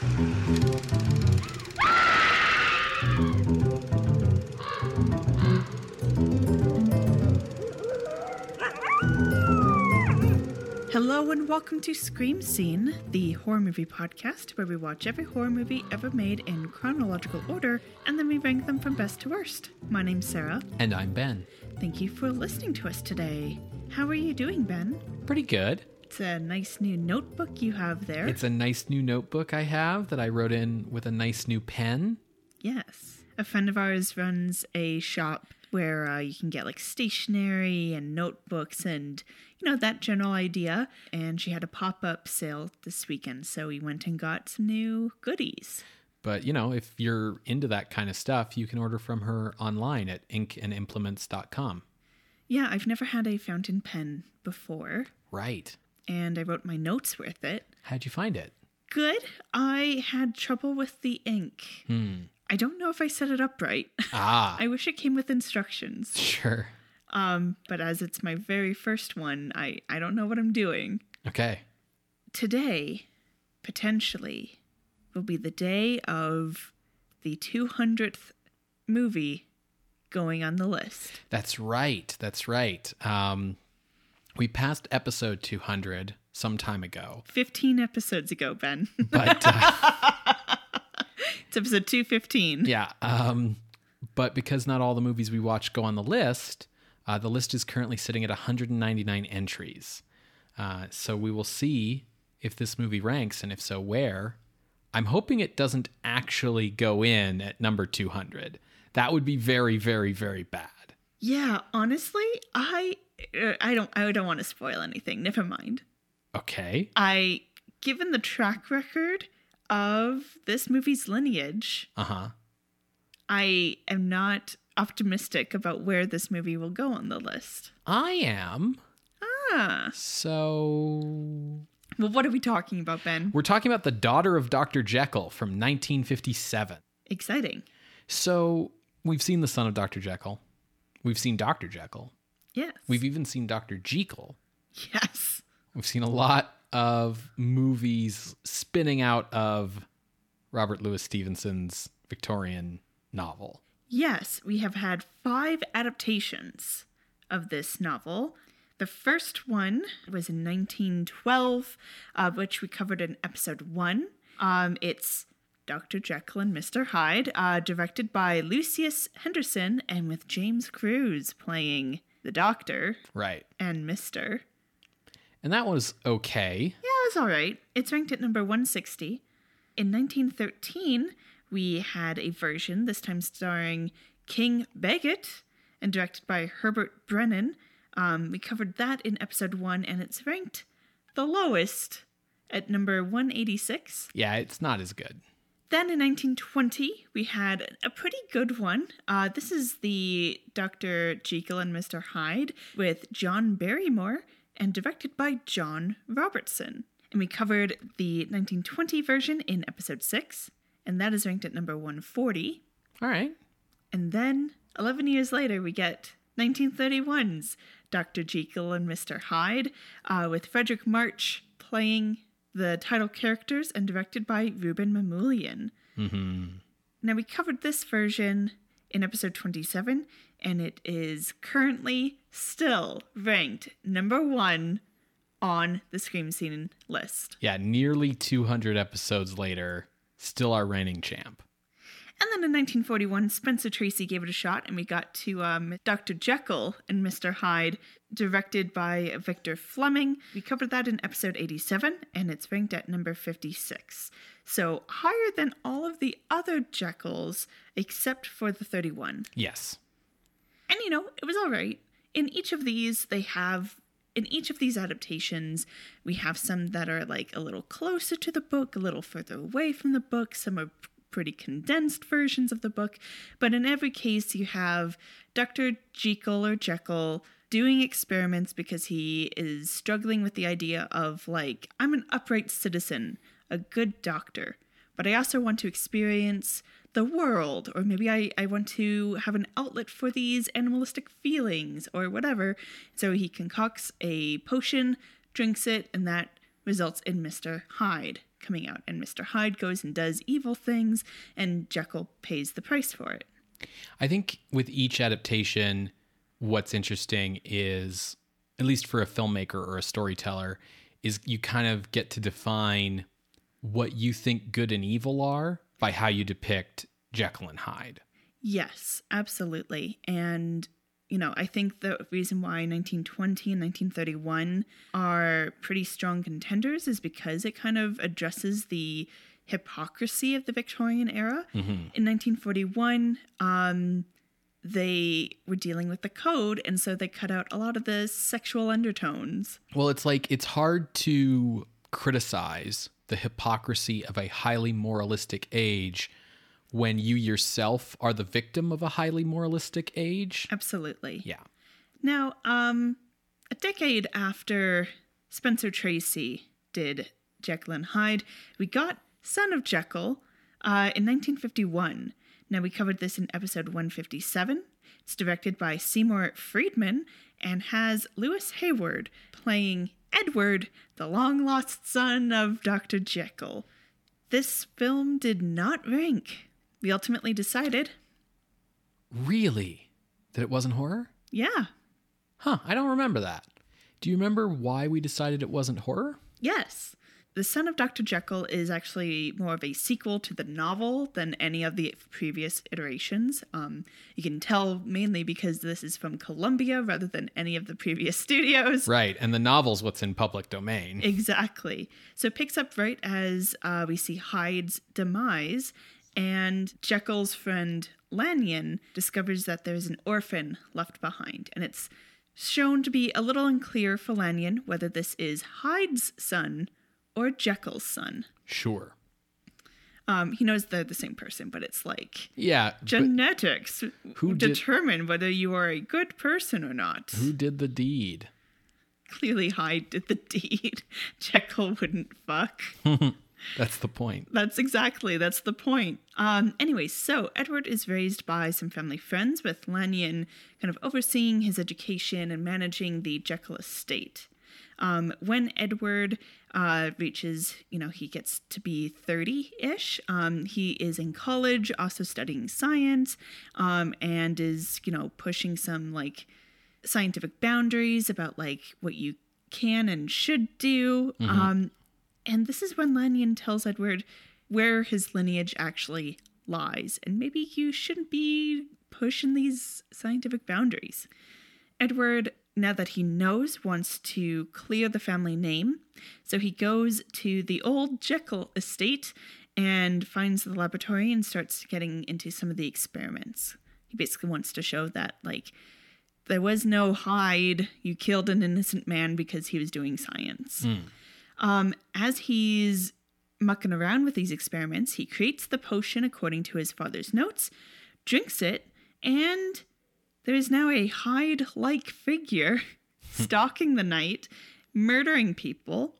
Hello and welcome to Scream Scene, the horror movie podcast where we watch every horror movie ever made in chronological order and then we rank them from best to worst. My name's Sarah. And I'm Ben. Thank you for listening to us today. How are you doing, Ben? Pretty good. It's a nice new notebook you have there. It's a nice new notebook I have that I wrote in with a nice new pen. yes. A friend of ours runs a shop where uh, you can get like stationery and notebooks and you know that general idea and she had a pop-up sale this weekend so we went and got some new goodies But, you know, if you're into that kind of stuff, you can order from her online at inkandimplements.com. Yeah, I've never had a fountain pen before, Right. And I wrote my notes with it. How'd you find it? Good. I had trouble with the ink. Hmm. I don't know if I set it up right. Ah, I wish it came with instructions. sure. Um, but as it's my very first one, I, I don't know what I'm doing. Okay. Today, potentially, will be the day of the 200th movie going on the list. That's right. That's right. Um, we passed episode 200 some time ago, 15 episodes ago, Ben. but uh, it's episode 215. yeah. Um, but because not all the movies we watch go on the list, uh, the list is currently sitting at 199 entries. Uh, so we will see if this movie ranks, and if so, where. I'm hoping it doesn't actually go in at number 200. That would be very, very, very bad. Yeah, honestly, I I don't I don't want to spoil anything. Never mind. Okay. I given the track record of this movie's lineage, Uh huh. I am not optimistic about where this movie will go on the list. I am. Ah. So Well, what are we talking about, Ben? we're talking about the daughter of Dr. Jekyll from 1957. Exciting. So we've seen the son of Dr. Jekyll. We've seen Dr. Jekyll. Yes. We've even seen Dr. Jekyll. yes. We've seen a lot of movies spinning out of Robert Louis Stevenson's Victorian novel. Yes, we have had five adaptations of this novel. The first one was in 1912, uh, which we covered in episode one. Um, it's Dr. Jekyll and Mr. Hyde, uh, directed by Lucius Henderson, and with James Cruze playing the Doctor Right. and Mr. And that was okay. Yeah, it was all right. It's ranked at number 160. In 1913, we had a version, this time starring King Baggot and directed by Herbert Brenon. Um, we covered that in episode one, and it's ranked the lowest at number 186. Yeah, it's not as good. Then in 1920, we had a pretty good one. Uh, this is the Dr. Jekyll and Mr. Hyde with John Barrymore and directed by John Robertson. And we covered the 1920 version in episode 6, and that is ranked at number 140. All right. And then 11 years later, we get 1931's Dr. Jekyll and Mr. Hyde uh, with Fredric March playing the title characters and directed by Rouben Mamoulian. Mm-hmm. Now, we covered this version in episode 27, and it is currently still ranked number one on the Scream Scene list. Yeah, nearly 200 episodes later, still our reigning champ. And then in 1941, Spencer Tracy gave it a shot, and we got to um, Dr. Jekyll and Mr. Hyde, directed by Victor Fleming. We covered that in episode 87, and it's ranked at number 56. So higher than all of the other Jekylls, except for the 31. Yes. And you know, it was all right. In each of these, they have. In each of these adaptations, we have some that are like a little closer to the book, a little further away from the book. Some are pretty condensed versions of the book. But in every case, you have Dr. Jekyll or Jekyll doing experiments because he is struggling with the idea of, like, I'm an upright citizen, a good doctor, but I also want to experience the world, or maybe I, I want to have an outlet for these animalistic feelings, or whatever. So he concocts a potion, drinks it, and that results in Mr. Hyde. Coming out. And Mr. Hyde goes and does evil things, and Jekyll pays the price for it. I think with each adaptation, what's interesting is, at least for a filmmaker or a storyteller, is you kind of get to define what you think good and evil are by how you depict Jekyll and Hyde. Yes, absolutely. And, you know, I think the reason why 1920 and 1931 are pretty strong contenders is because it kind of addresses the hypocrisy of the Victorian era. In 1941, um, they were dealing with the code, and so they cut out a lot of the sexual undertones. Well, it's like it's hard to criticize the hypocrisy of a highly moralistic age when you yourself are the victim of a highly moralistic age. Absolutely. Yeah. Now, um, a decade after Spencer Tracy did Jekyll and Hyde, we got Son of Jekyll uh, in 1951. Now, we covered this in episode 157. It's directed by Seymour Friedman and has Louis Hayward playing Edward, the long lost son of Dr. Jekyll. This film did not rank. We ultimately decided, Really? That it wasn't horror? yeah, Huh, I don't remember that. Do you remember why we decided it wasn't horror? Yes. The Son of Dr. Jekyll is actually more of a sequel to the novel than any of the previous iterations. Um, you can tell mainly because this is from Columbia rather than any of the previous studios. Right, and the novel's what's in public domain. Exactly. So it picks up right as uh, we see Hyde's demise, and Jekyll's friend Lanyon discovers that there's an orphan left behind, and it's shown to be a little unclear for Lanyon whether this is Hyde's son or Jekyll's son. Sure. Um, he knows they're the same person, but it's like Yeah. genetics who did- determine whether you are a good person or not. who did the deed? Clearly, Hyde did the deed. Jekyll wouldn't fuck. That's the point. That's exactly that's the point. Um, anyway, so Edward is raised by some family friends, with Lanyon kind of overseeing his education and managing the Jekyll estate. Um, when Edward uh, reaches, you know, he gets to be 30 ish, um, he is in college, also studying science, um, and is, you know, pushing some like scientific boundaries about like what you can and should do. Um, and this is when Lanyon tells Edward where his lineage actually lies, and maybe you shouldn't be pushing these scientific boundaries. Edward, now that he knows, wants to clear the family name, so he goes to the old Jekyll estate and finds the laboratory and starts getting into some of the experiments. He basically wants to show that, like, there was no Hyde. You killed an innocent man because he was doing science. Hmm. Um, as he's mucking around with these experiments, he creates the potion according to his father's notes, drinks it, and there is now a Hyde like figure stalking the night, murdering people.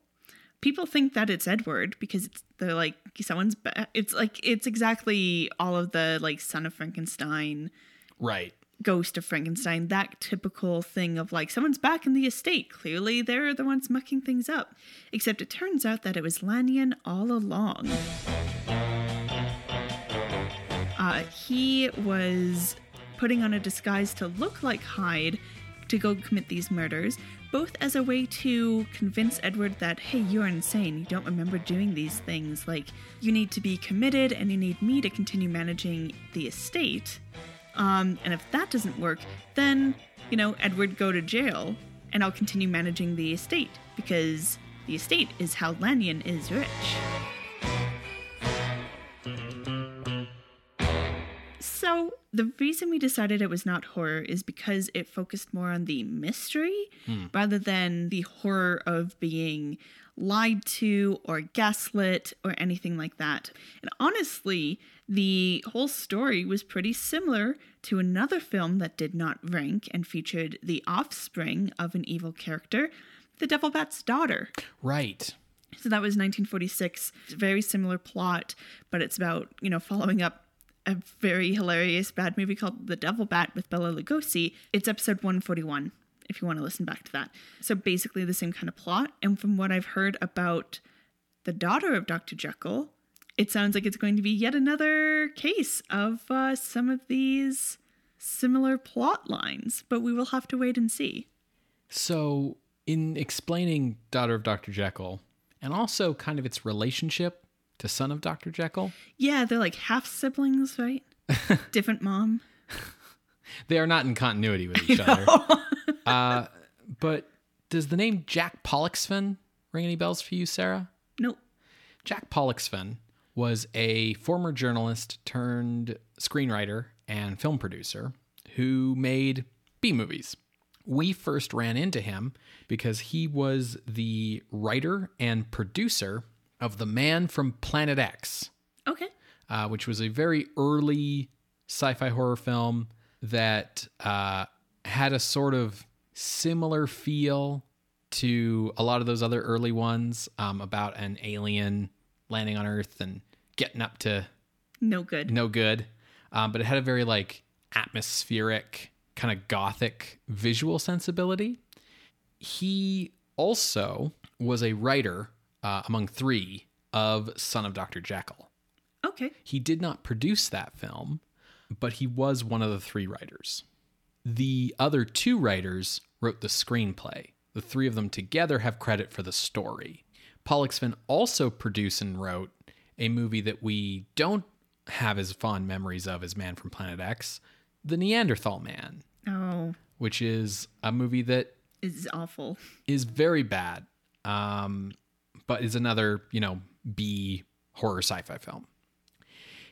People think that it's Edward because it's they're like someone's. Ba- it's like it's exactly all of the like Son of Frankenstein Right. Ghost of Frankenstein, that typical thing of like someone's back in the estate. Clearly, they're the ones mucking things up. Except it turns out that it was Lanyon all along. Uh, he was putting on a disguise to look like Hyde to go commit these murders, both as a way to convince Edward that, hey, you're insane. You don't remember doing these things. Like, you need to be committed and you need me to continue managing the estate. Um, and if that doesn't work, then, you know, Edward go to jail and I'll continue managing the estate because the estate is how Lanyon is rich. So, the reason we decided it was not horror is because it focused more on the mystery rather than the horror of being lied to or gaslit or anything like that. And honestly, the whole story was pretty similar to another film that did not rank and featured the offspring of an evil character, The Devil Bat's Daughter. Right. So that was 1946. It's a very similar plot, but it's about, you know, following up a very hilarious bad movie called The Devil Bat with Bela Lugosi. It's episode 141 if you want to listen back to that. So basically the same kind of plot. And from what I've heard about the daughter of Dr. Jekyll, it sounds like it's going to be yet another case of uh, some of these similar plot lines, but we will have to wait and see. So, in explaining Daughter of Dr. Jekyll, and also kind of its relationship to Son of Dr. Jekyll, Yeah, they're like half siblings, right? Different mom. They are not in continuity with each other. uh, but does the name Jack Pollexfen ring any bells for you, Sarah? Nope. Jack Pollexfen was a former journalist turned screenwriter and film producer who made B movies. We first ran into him because he was the writer and producer of The Man from Planet X, Okay. uh, which was a very early sci fi horror film that uh, had a sort of similar feel to a lot of those other early ones um, about an alien landing on Earth and getting up to No good. no good. Um, but it had a very like atmospheric, kind of gothic visual sensibility. He also was a writer uh, among three of Son of Dr. Jekyll. Okay. He did not produce that film, but he was one of the three writers. The other two writers wrote the screenplay. The three of them together have credit for the story. Pollexfen also produced and wrote a movie that we don't have as fond memories of as Man from Planet X, The Neanderthal Man, Oh, which is a movie that is awful. is very bad, um, but is another, you know, B horror sci fi film.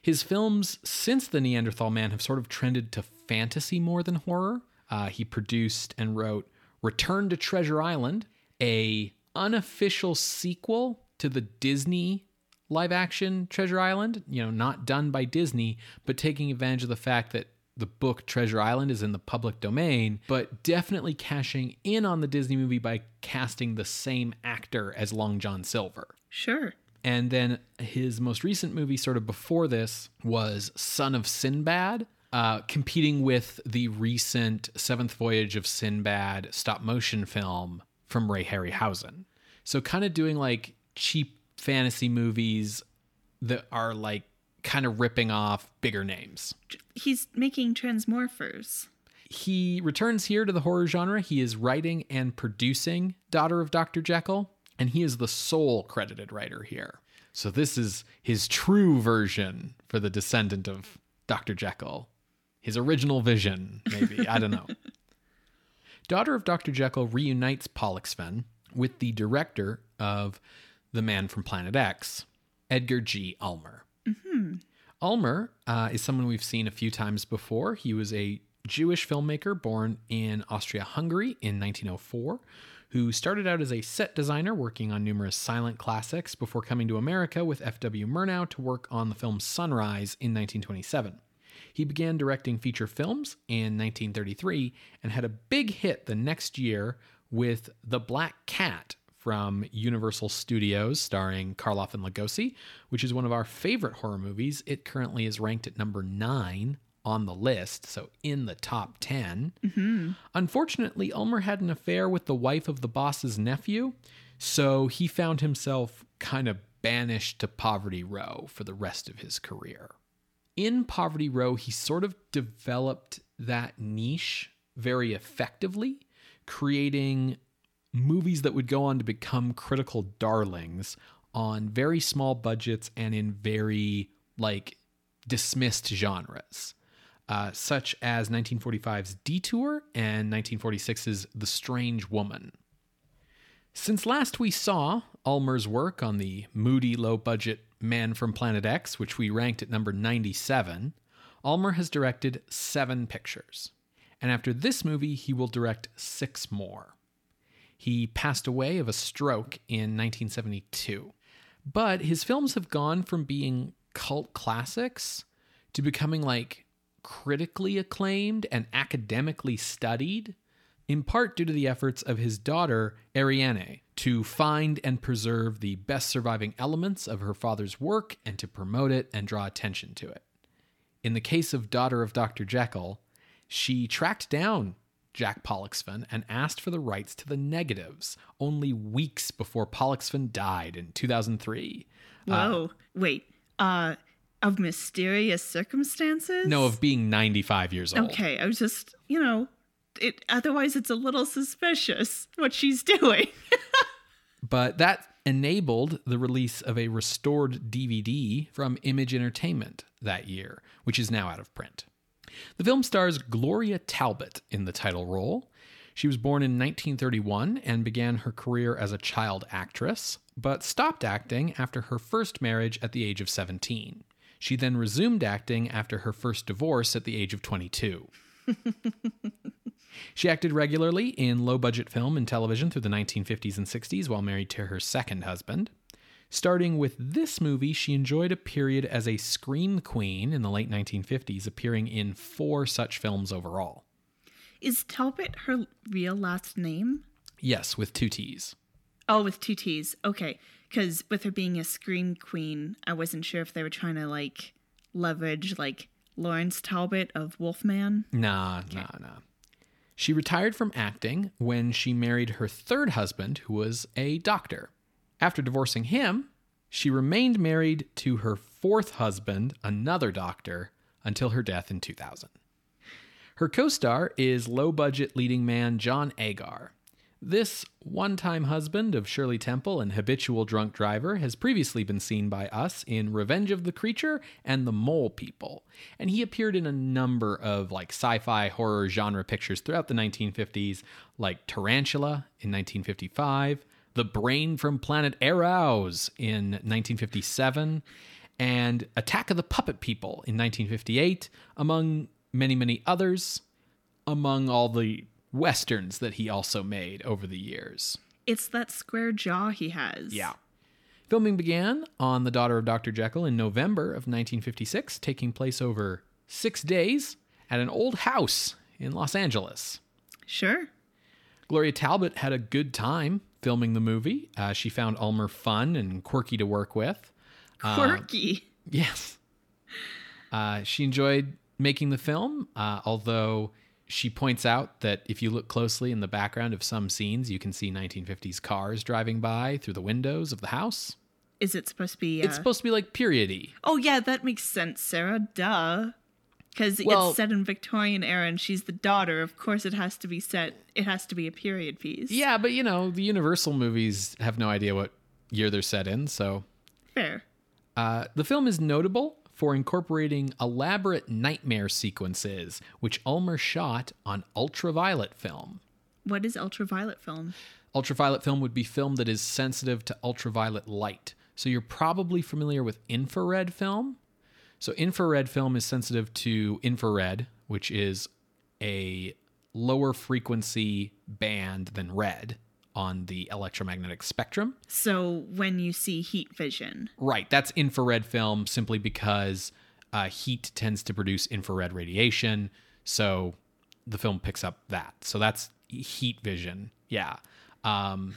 His films since The Neanderthal Man have sort of trended to fantasy more than horror. Uh, he produced and wrote Return to Treasure Island, a unofficial sequel to the Disney live action Treasure Island, you know, not done by Disney, but taking advantage of the fact that the book Treasure Island is in the public domain, but definitely cashing in on the Disney movie by casting the same actor as Long John Silver. Sure. And then his most recent movie, sort of before this, was Son of Sinbad, uh, competing with the recent Seventh Voyage of Sinbad stop motion film from Ray Harryhausen. So, kind of doing like cheap fantasy movies that are like kind of ripping off bigger names. He's making Transmorphers. He returns here to the horror genre. He is writing and producing Daughter of Dr. Jekyll, and he is the sole credited writer here. So this is his true version for the descendant of Dr. Jekyll. His original vision, maybe. I don't know. Daughter of Dr. Jekyll reunites Pollexfen with the director of The Man from Planet X, Edgar G. Ulmer. Ulmer uh, is someone we've seen a few times before. He was a Jewish filmmaker born in Austria Hungary in 1904, who started out as a set designer working on numerous silent classics before coming to America with F.W. Murnau to work on the film Sunrise in 1927. He began directing feature films in 1933 and had a big hit the next year with The Black Cat from Universal Studios, starring Karloff and Lugosi, which is one of our favorite horror movies. It currently is ranked at number nine on the list, so in the top 10. Mm-hmm. Unfortunately, Ulmer had an affair with the wife of the boss's nephew, so he found himself kind of banished to Poverty Row for the rest of his career. In Poverty Row, he sort of developed that niche very effectively, creating movies that would go on to become critical darlings on very small budgets and in very like dismissed genres, uh, such as 1945's Detour and 1946's The Strange Woman. Since last we saw Ulmer's work on the moody, low budget Man from Planet X, which we ranked at number 97, Ulmer has directed seven pictures. And after this movie, he will direct six more. He passed away of a stroke in 1972. But his films have gone from being cult classics to becoming like critically acclaimed and academically studied, in part due to the efforts of his daughter, Ariane, to find and preserve the best surviving elements of her father's work and to promote it and draw attention to it. In the case of Daughter of Dr. Jekyll, she tracked down Jack Pollexfen and asked for the rights to the negatives only weeks before Pollexfen died in 2003. Whoa. Wait. Uh, of mysterious circumstances? No, of being 95 years old. Okay, I was just, you know, it otherwise it's a little suspicious what she's doing. But that enabled the release of a restored DVD from Image Entertainment that year, which is now out of print. The film stars Gloria Talbott in the title role. She was born in 1931 and began her career as a child actress, but stopped acting after her first marriage at the age of 17. She then resumed acting after her first divorce at the age of 22. She acted regularly in low budget film and television through the 1950s and 60s while married to her second husband. Starting with this movie, she enjoyed a period as a scream queen in the late 1950s, appearing in four such films overall. Is Talbott her real last name? Yes, with two T's. Oh, with two T's. Okay. Because with her being a scream queen, I wasn't sure if they were trying to like leverage like Lawrence Talbot of Wolfman. Nah, nah, nah. She retired from acting when she married her third husband, who was a doctor. After divorcing him, she remained married to her fourth husband, another doctor, until her death in 2000. Her co star is low budget leading man John Agar. This one time husband of Shirley Temple and habitual drunk driver has previously been seen by us in Revenge of the Creature and The Mole People, and he appeared in a number of like sci-fi horror genre pictures throughout the 1950s, like Tarantula in 1955, The Brain from Planet Arous in 1957, and Attack of the Puppet People in 1958, among many, many others, among all the westerns that he also made over the years. It's that square jaw he has. Yeah. Filming began on The Daughter of Dr. Jekyll in November of 1956, taking place over six days at an old house in Los Angeles. Sure. Gloria Talbott had a good time filming the movie. Uh, she found Ulmer fun and quirky to work with. Quirky. Uh, yes. Uh, she enjoyed making the film, uh, although she points out that if you look closely in the background of some scenes, you can see 1950s cars driving by through the windows of the house. Is it supposed to be? It's supposed to be like periody. Oh yeah, that makes sense, Sarah. Duh. Because Well- it's set in Victorian era and she's the daughter. Of course, it has to be set. It has to be a period piece. Yeah, but you know, the Universal movies have no idea what year they're set in, so Fair. Uh, the film is notable for incorporating elaborate nightmare sequences, which Ulmer shot on ultraviolet film. What is ultraviolet film? Ultraviolet film would be film that is sensitive to ultraviolet light. So you're probably familiar with infrared film. So infrared film is sensitive to infrared, which is a lower frequency band than red on the electromagnetic spectrum. So when you see heat vision, Right. That's infrared film simply because uh, heat tends to produce infrared radiation. So the film picks up that. So that's heat vision. Yeah. Um,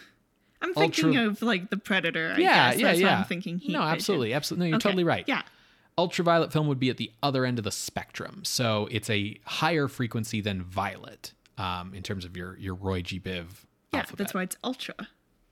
I'm thinking Ultra- of like the Predator. I yeah. guess. yeah. That's yeah. I'm thinking heat. No, vision. absolutely. Absolutely. No, you're Okay, totally right. Yeah. Ultraviolet film would be at the other end of the spectrum. So it's a higher frequency than violet um, in terms of your, your Roy G. Biv. Yeah. alphabet. That's why it's ultra.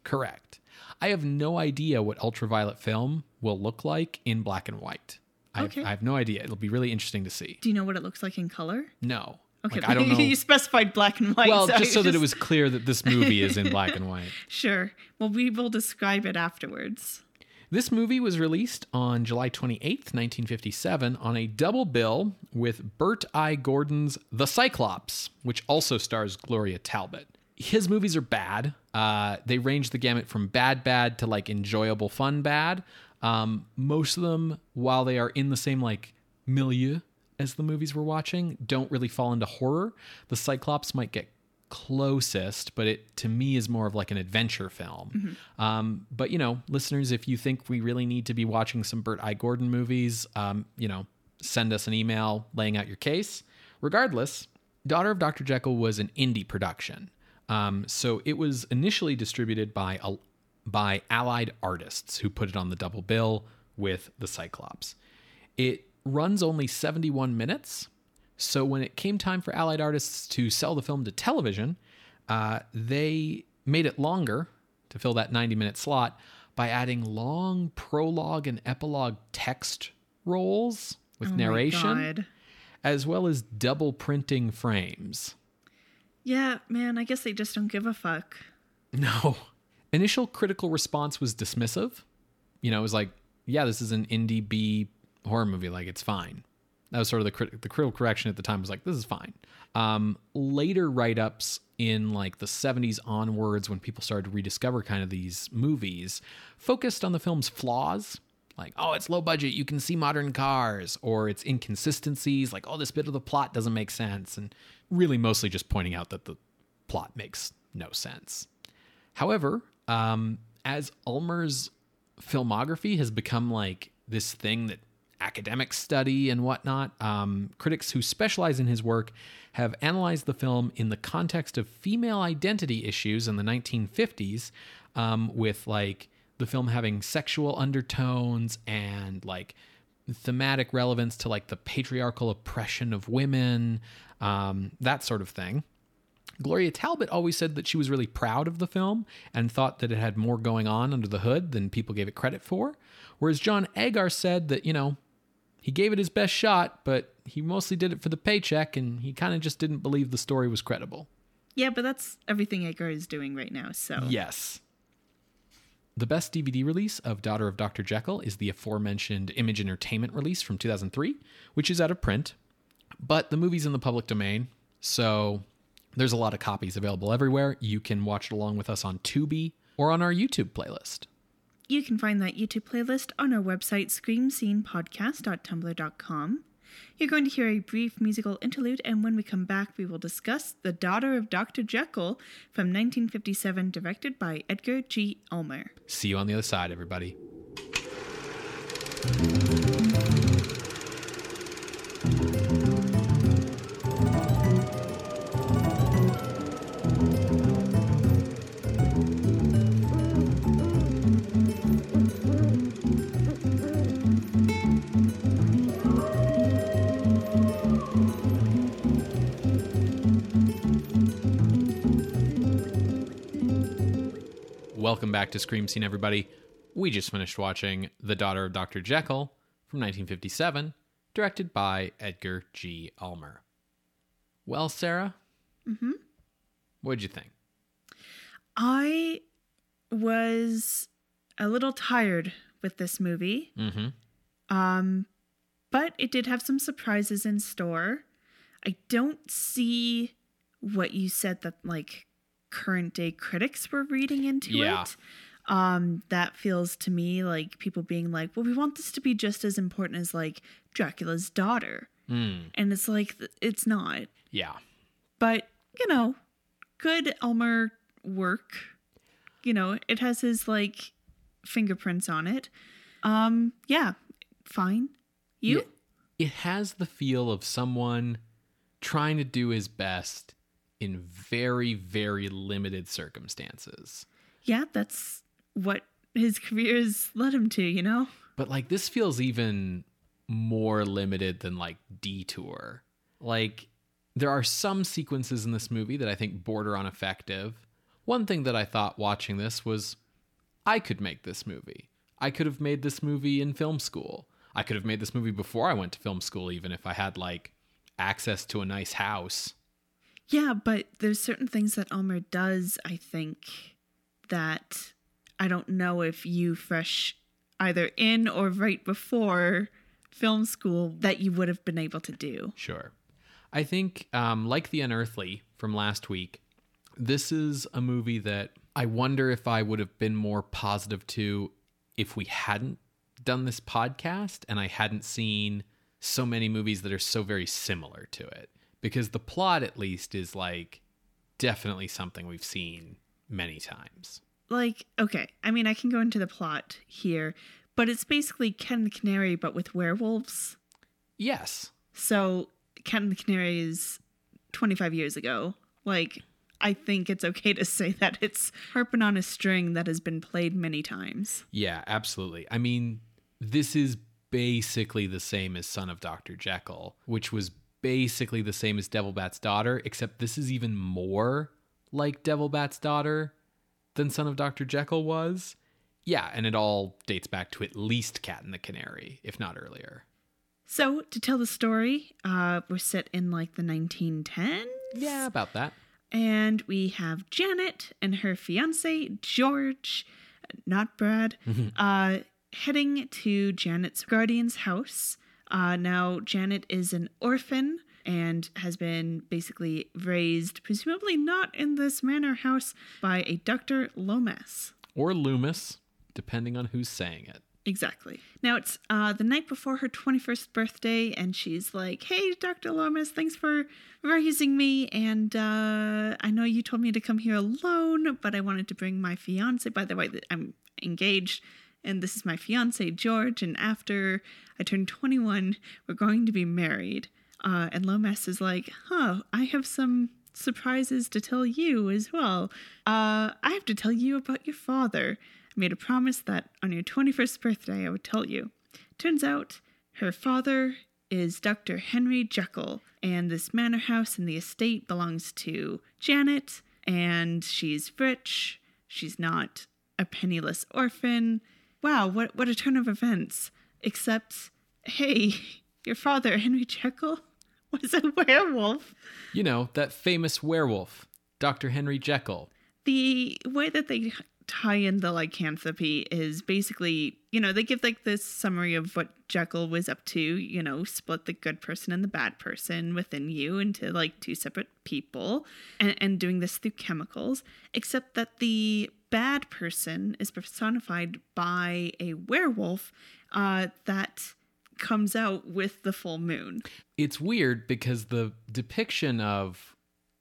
Correct. I have no idea what ultraviolet film will look like in black and white. I, have, Okay. I have no idea. It'll be really interesting to see. Do you know what it looks like in color? No. Okay. Like, I don't know. you specified black and white. well, so just so I that it was clear that this movie is in black and white. Sure. Well, we will describe it afterwards. This movie was released on July 28th, 1957, on a double bill with Bert I. Gordon's The Cyclops, which also stars Gloria Talbott. His movies are bad. Uh, they range the gamut from bad, bad to like enjoyable, fun, bad. Um, most of them, while they are in the same like milieu as the movies we're watching, don't really fall into horror. The Cyclops might get closest, but it to me is more of like an adventure film. Um, but you know, listeners, if you think we really need to be watching some Bert I. Gordon movies, um, you know, send us an email laying out your case. Regardless, Daughter of Dr. Jekyll was an indie production. Um, so it was initially distributed by a, by Allied Artists, who put it on the double bill with the Cyclops. It runs only 71 minutes, So when it came time for Allied artists to sell the film to television, uh, they made it longer to fill that 90 minute slot by adding long prologue and epilogue text rolls with Oh narration, as well as double printing frames. Yeah, man, I guess they just don't give a fuck. No. Initial critical response was dismissive. You know, it was like, yeah, this is an indie B horror movie. Like, it's fine. That was sort of the, crit- the critical correction at the time was like, this is fine. Um, later write ups in like the 70s onwards, when people started to rediscover kind of these movies, focused on the film's flaws. Like, oh, it's low budget. You can see modern cars, or its inconsistencies. Like, oh, this bit of the plot doesn't make sense. And really mostly just pointing out that the plot makes no sense. However, um, as Ulmer's filmography has become like this thing that academics study and whatnot, um, critics who specialize in his work have analyzed the film in the context of female identity issues in the 1950s, um, with like the film having sexual undertones and like thematic relevance to like the patriarchal oppression of women, um, that sort of thing. Gloria Talbott always said that she was really proud of the film and thought that it had more going on under the hood than people gave it credit for. Whereas John Agar said that, you know, he gave it his best shot, but he mostly did it for the paycheck and he kind of just didn't believe the story was credible. Yeah, but that's everything Agar is doing right now, so. Yes. The best DVD release of Daughter of Dr. Jekyll is the aforementioned Image Entertainment release from 2003, which is out of print, but the movie's in the public domain, so there's a lot of copies available everywhere. You can watch it along with us on Tubi or on our YouTube playlist. You can find that YouTube playlist on our website, screamscenepodcast.tumblr.com. You're going to hear a brief musical interlude, and when we come back, we will discuss The Daughter of Dr. Jekyll from 1957, directed by Edgar G. Ulmer. See you on the other side, everybody. Welcome back to Scream Scene, everybody. We just finished watching The Daughter of Dr. Jekyll from 1957, directed by Edgar G. Ulmer. Well, Sarah? Mm-hmm. What'd you think? I was a little tired with this movie. Mm-hmm. Um, but it did have some surprises in store. I don't see what you said that like current day critics were reading into Yeah. it. Um, that feels to me like people being like, well, we want this to be just as important as like Dracula's daughter. Mm, And it's like, it's not. yeah. But, you know, good Ulmer work. You know, it has his like fingerprints on it. Um, yeah, fine. You? It, it has the feel of someone trying to do his best in very, very limited circumstances. Yeah, that's what his career has led him to, you know? But like this feels even more limited than like Detour. Like there are some sequences in this movie that I think border on effective. One thing that I thought watching this was I could make this movie. I could have made this movie in film school. I could have made this movie before I went to film school even if I had like access to a nice house. Yeah, but there's certain things that Ulmer does, I think, that I don't know if you fresh either in or right before film school that you would have been able to do. Sure. I think, um, like The Unearthly from last week, this is a movie that I wonder if I would have been more positive to if we hadn't done this podcast and I hadn't seen so many movies that are so very similar to it. Because the plot, at least, is like definitely something we've seen many times. Like, okay, I mean, I can go into the plot here, but it's basically Cat and the Canary, but with werewolves. Yes. So, Cat and the Canary is 25 years ago. Like, I think it's okay to say that it's harping on a string that has been played many times. Yeah, absolutely. I mean, this is basically the same as Son of Dr. Jekyll, which was basically the same as Devil Bat's daughter, except this is even more like Devil Bat's daughter than Son of Dr. Jekyll was. Yeah, and it all dates back to at least Cat and the Canary, if not earlier. So, to tell the story, uh, we're set in like the 1910s. Yeah, about that. And we have Janet and her fiance, George, not Brad, uh, heading to Janet's guardian's house. Uh, now, Janet is an orphan and has been basically raised, presumably not in this manor house, by a Dr. Lomas. Or Loomis, depending on who's saying it. Exactly. Now it's uh, the night before her 21st birthday, and she's like, Hey, Dr. Lomas, thanks for raising me. And uh, I know you told me to come here alone, but I wanted to bring my fiance. By the way, I'm engaged, and this is my fiance, George. And after I turn 21, we're going to be married. Uh, and Lomas is like, Huh, I have some surprises to tell you as well. Uh, I have to tell you about your father. I made a promise that on your 21st birthday I would tell you. Turns out her father is Dr. Henry Jekyll, and this manor house and the estate belongs to Janet, and she's rich. She's not a penniless orphan. Wow, what, what a turn of events. Except, hey, your father, Henry Jekyll, was a werewolf. You know, that famous werewolf, Dr. Henry Jekyll. The way that they tie in the lycanthropy is basically, you know, they give like this summary of what Jekyll was up to, you know, split the good person and the bad person within you into like two separate people and, and doing this through chemicals, except that the bad person is personified by a werewolf uh, that comes out with the full moon. It's weird because the depiction of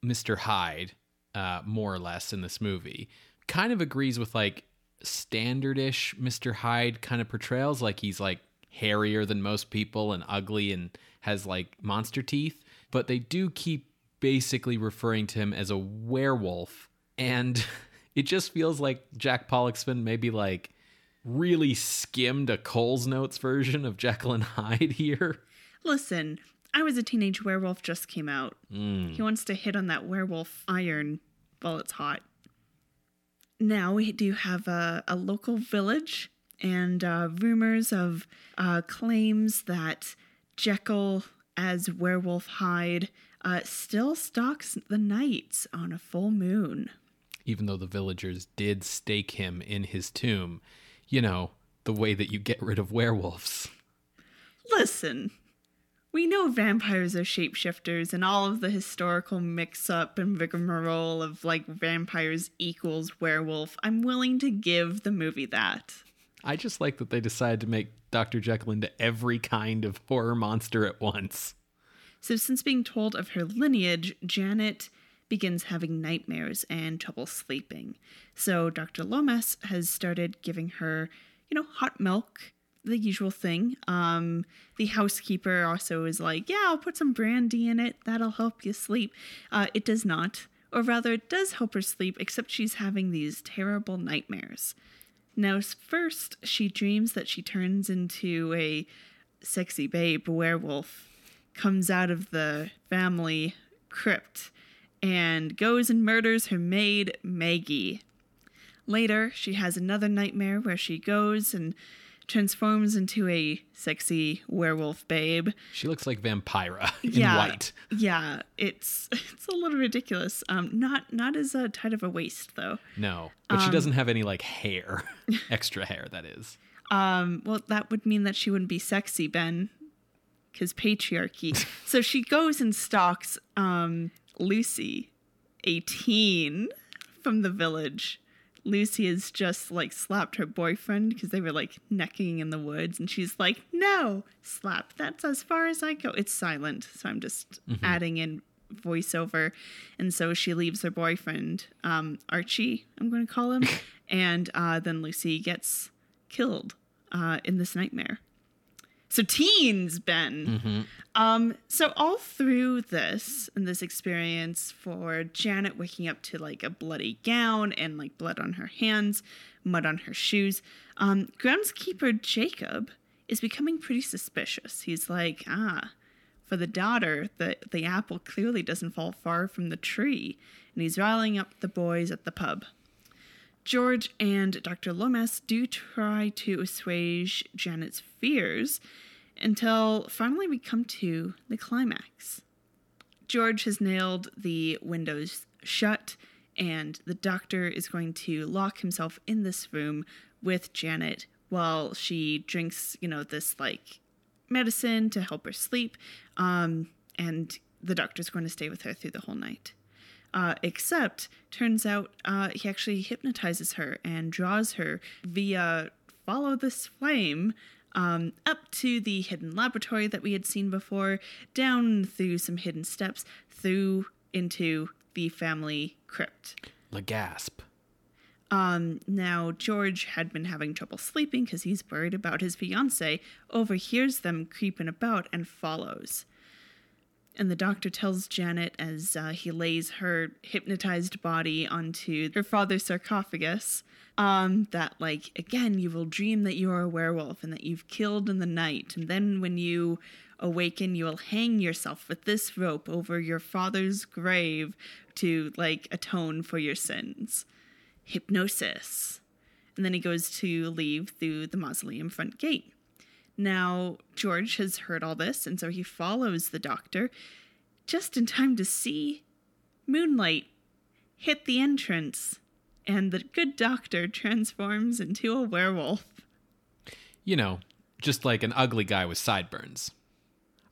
Mr. Hyde, uh, more or less in this movie, kind of agrees with like standardish Mr. Hyde kind of portrayals. Like he's like hairier than most people and ugly and has like monster teeth. But they do keep basically referring to him as a werewolf. And it just feels like Jack Pollexfen maybe like really skimmed a Coles Notes version of Jekyll and Hyde here. Listen, I was a teenage werewolf just came out. He wants to hit on that werewolf iron while it's hot. Now we do have a, a local village and uh, rumors of uh, claims that Jekyll as werewolf Hyde uh, still stalks the nights on a full moon. Even though the villagers did stake him in his tomb, you know, the way that you get rid of werewolves. Listen, we know vampires are shapeshifters and all of the historical mix up and rigmarole of like vampires equals werewolf. I'm willing to give the movie that. I just like that they decided to make Dr. Jekyll into every kind of horror monster at once. So, since being told of her lineage, Janet begins having nightmares and trouble sleeping. So, Dr. Lomas has started giving her, you know, hot milk, the usual thing. Um, the housekeeper also is like, yeah, I'll put some brandy in it. That'll help you sleep. Uh, it does not. Or rather, it does help her sleep, except she's having these terrible nightmares. Now, first, she dreams that she turns into a sexy babe werewolf, comes out of the family crypt, and goes and murders her maid, Maggie. Later, she has another nightmare where she goes and transforms into a sexy werewolf babe. She looks like Vampira in yeah, white. Yeah, it's it's a little ridiculous. Um, not not as uh, tight of a waist though. No, but she doesn't have any like hair, extra hair, that is. Um, well, that would mean that she wouldn't be sexy, Ben, because patriarchy. so she goes and stalks um, Lucy, a teen from the village. Lucy has just like slapped her boyfriend because they were like necking in the woods, and she's like, "No, slap. That's as far as I go." It's silent, so I'm just adding in voiceover, and so she leaves her boyfriend, um, Archie. I'm going to call him, and uh, then Lucy gets killed uh, in this nightmare. So teens, Ben. Um, so all through this and this experience for Janet waking up to like a bloody gown and like blood on her hands, mud on her shoes, um, groundskeeper Jacob is becoming pretty suspicious. He's like, ah, for the daughter, the, the apple clearly doesn't fall far from the tree, and he's rallying up the boys at the pub. George and Dr. Lomas do try to assuage Janet's fears until finally we come to the climax. George has nailed the windows shut, and the doctor is going to lock himself in this room with Janet while she drinks, you know, this like medicine to help her sleep. Um, and the doctor's going to stay with her through the whole night. Uh, except, turns out uh, he actually hypnotizes her and draws her via follow this flame um, up to the hidden laboratory that we had seen before, down through some hidden steps, through into the family crypt. La gasp. Um, now, George had been having trouble sleeping because he's worried about his fiance, overhears them creeping about and follows. And the doctor tells Janet as uh, he lays her hypnotized body onto her father's sarcophagus um, that, like, again, you will dream that you are a werewolf and that you've killed in the night. And then when you awaken, you will hang yourself with this rope over your father's grave to, like, atone for your sins hypnosis. And then he goes to leave through the mausoleum front gate. Now, George has heard all this, and so he follows the doctor just in time to see moonlight hit the entrance, and the good doctor transforms into a werewolf. You know, just like an ugly guy with sideburns.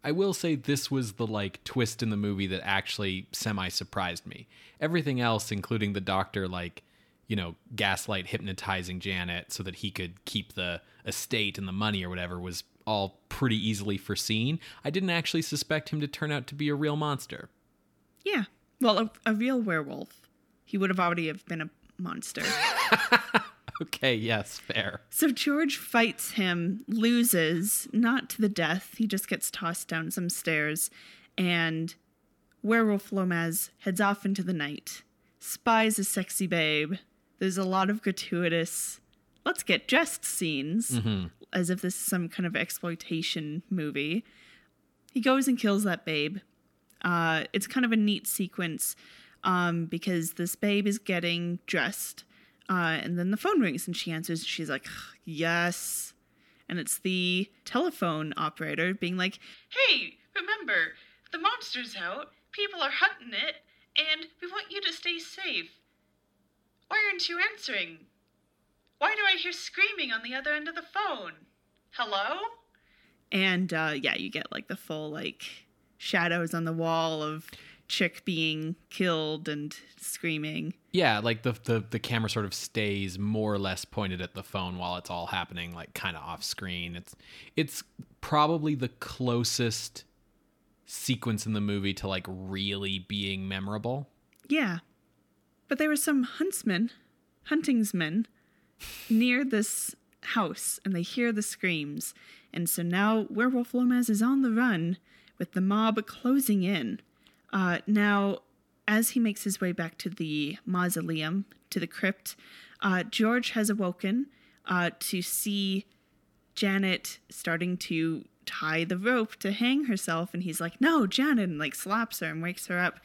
I will say this was the like twist in the movie that actually semi surprised me. Everything else, including the doctor, like you know, gaslight hypnotizing Janet so that he could keep the estate and the money or whatever was all pretty easily foreseen. I didn't actually suspect him to turn out to be a real monster. Yeah. Well, a, a real werewolf. He would have already have been a monster. okay, yes, fair. So George fights him, loses, not to the death. He just gets tossed down some stairs, and Werewolf Lomas heads off into the night, spies a sexy babe, there's a lot of gratuitous, let's get dressed scenes, Mm-hmm. as if this is some kind of exploitation movie. He goes and kills that babe. Uh, it's kind of a neat sequence um, because this babe is getting dressed, uh, and then the phone rings and she answers. And she's like, "Yes," and it's the telephone operator being like, "Hey, remember the monster's out. People are hunting it, and we want you to stay safe. Why aren't you answering? Why do I hear screaming on the other end of the phone? Hello?" And uh, yeah, you get like the full like shadows on the wall of chick being killed and screaming. Yeah, like the, the the camera sort of stays more or less pointed at the phone while it's all happening, like kind of off screen. It's it's probably the closest sequence in the movie to like really being memorable. Yeah. But there were some huntsmen, huntingsmen, near this house, and they hear the screams. And so now Werewolf Lomas is on the run with the mob closing in. Uh, now, as he makes his way back to the mausoleum, to the crypt, uh, George has awoken uh, to see Janet starting to tie the rope to hang herself, and he's like, "No, Janet!" and like slaps her and wakes her up,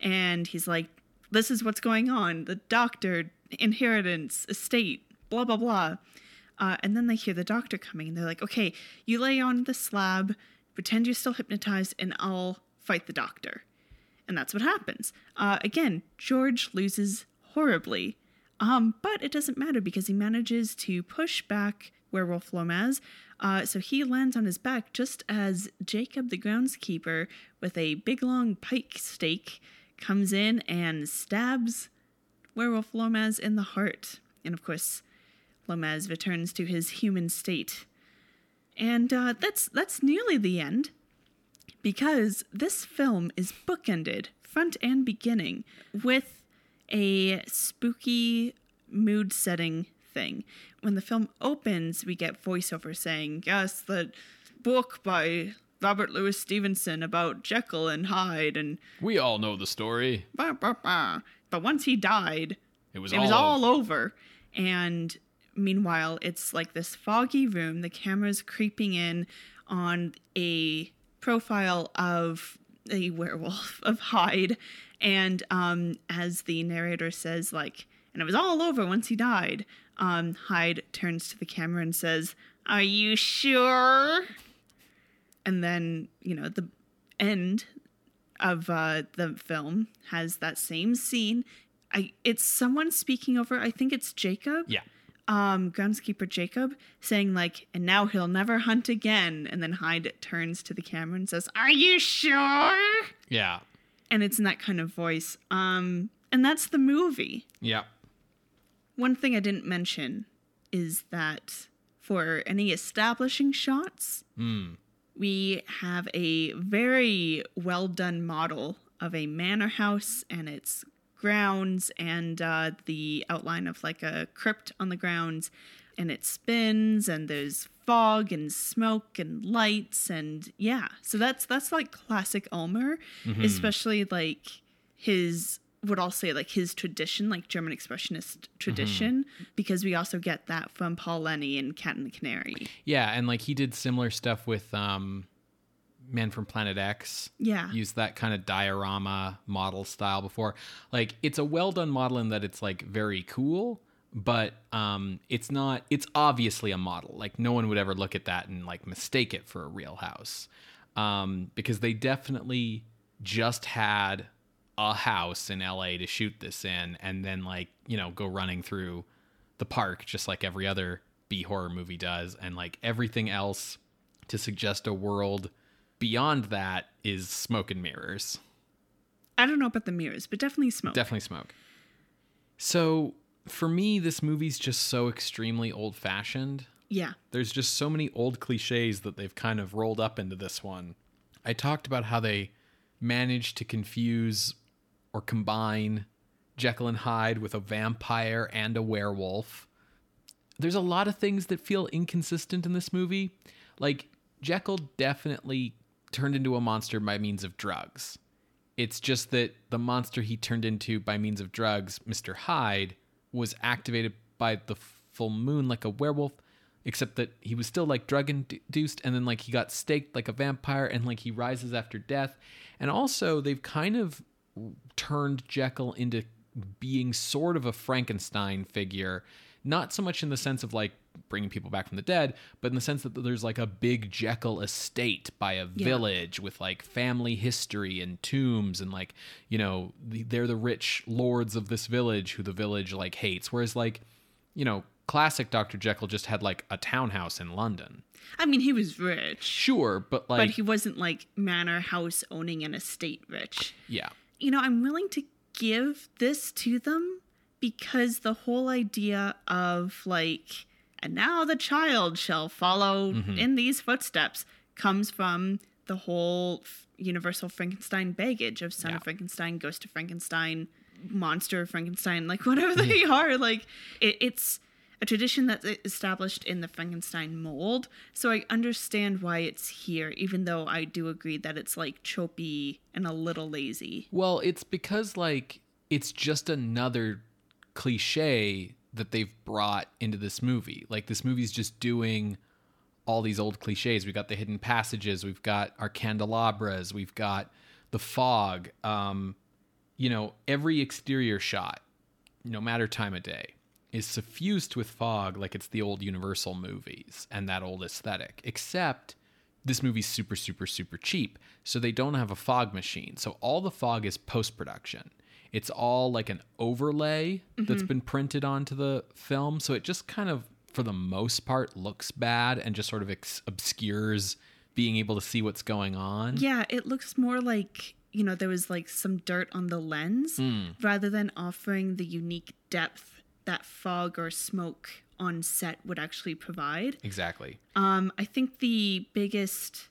and he's like, "This is what's going on. The doctor, inheritance, estate, blah blah blah." Uh, and then they hear the doctor coming, and they're like, "Okay, you lay on the slab, pretend you're still hypnotized, and I'll fight the doctor." And that's what happens. Uh, again, George loses horribly. Um, but it doesn't matter because he manages to push back Werewolf Lomas. Uh, so he lands on his back just as Jacob, the groundskeeper, with a big long pike stake, comes in and stabs Werewolf Lomas in the heart. And of course, Lomas returns to his human state. And uh, that's that's nearly the end because this film is bookended front and beginning with a spooky mood setting thing. When the film opens, we get voiceover saying, Yes, the book by Robert Louis Stevenson about Jekyll and Hyde and We all know the story. bah, bah, bah. But once he died, It was it all was all over. over. And meanwhile, it's like this foggy room. The camera's creeping in on a profile of a werewolf of Hyde, and um, as the narrator says, like, and it was all over once he died. Um, Hyde turns to the camera and says, "Are you sure?" And then you know the end of uh, the film has that same scene. I it's someone speaking over. I think it's Jacob Yeah. um, groundskeeper Jacob saying like, and now he'll never hunt again. And then Hyde turns to the camera and says, "Are you sure?" Yeah. And it's in that kind of voice. Um, and that's the movie. Yeah. One thing I didn't mention is that for any establishing shots, Mm. We have a very well done model of a manor house and its grounds and uh, the outline of like a crypt on the grounds and it spins and there's fog and smoke and lights and yeah. So that's that's like classic Ulmer especially like his what I'll say like his tradition like German expressionist tradition because we also get that from Paul Leni and Cat and the Canary Yeah, and like he did similar stuff with um Man from Planet X. yeah Used that kind of diorama model style before. Like it's a well done model in that it's like very cool, but um it's not it's obviously a model. Like no one would ever look at that and like mistake it for a real house. Um because they definitely just had a house in LA to shoot this in and then like, you know, go running through the park just like every other B horror movie does and like everything else to suggest a world beyond that is smoke and mirrors. I don't know about the mirrors, but definitely smoke. Definitely smoke. So for me, this movie's just so extremely old fashioned. yeah. There's just so many old cliches that they've kind of rolled up into this one. I talked about how they managed to confuse or combine Jekyll and Hyde with a vampire and a werewolf. There's a lot of things that feel inconsistent in this movie. Like, Jekyll definitely turned into a monster by means of drugs. It's just that the monster he turned into by means of drugs, Mr. Hyde, was activated by the full moon like a werewolf, except that he was still like drug induced and then like he got staked like a vampire and like he rises after death. And also, they've kind of turned Jekyll into being sort of a Frankenstein figure, not so much in the sense of like bringing people back from the dead, but in the sense that there's like a big Jekyll estate by a Yeah. village with like family history and tombs and like, you know, the, they're the rich lords of this village who the village like hates. Whereas like, you know, classic Dr. Jekyll just had like a townhouse in London. I mean, he was rich, Sure, but like, but he wasn't like manor house owning an estate rich. yeah. You know, I'm willing to give this to them because the whole idea of like, and now the child shall follow Mm-hmm. in these footsteps comes from the whole f- universal Frankenstein baggage of Son Yeah. of Frankenstein, Ghost of Frankenstein, Monster of Frankenstein, like whatever they are. Like, it, it's a tradition that's established in the Frankenstein mold. So I understand why it's here, even though I do agree that it's like choppy and a little lazy. Well, it's because like it's just another cliche that they've brought into this movie. Like this movie's just doing all these old cliches. We've got the hidden passages, we've got our candelabras, we've got the fog. Um, you know, every exterior shot, no matter time of day, is suffused with fog like it's the old Universal movies and that old aesthetic. Except this movie's super, super, super cheap. So they don't have a fog machine. So all the fog is post production. It's all like an overlay that's mm-hmm. been printed onto the film. So it just kind of, for the most part, looks bad and just sort of ex- obscures being able to see what's going on. Yeah, it looks more like, you know, there was like some dirt on the lens hmm. rather than offering the unique depth that fog or smoke on set would actually provide. Exactly. Um, I think the biggest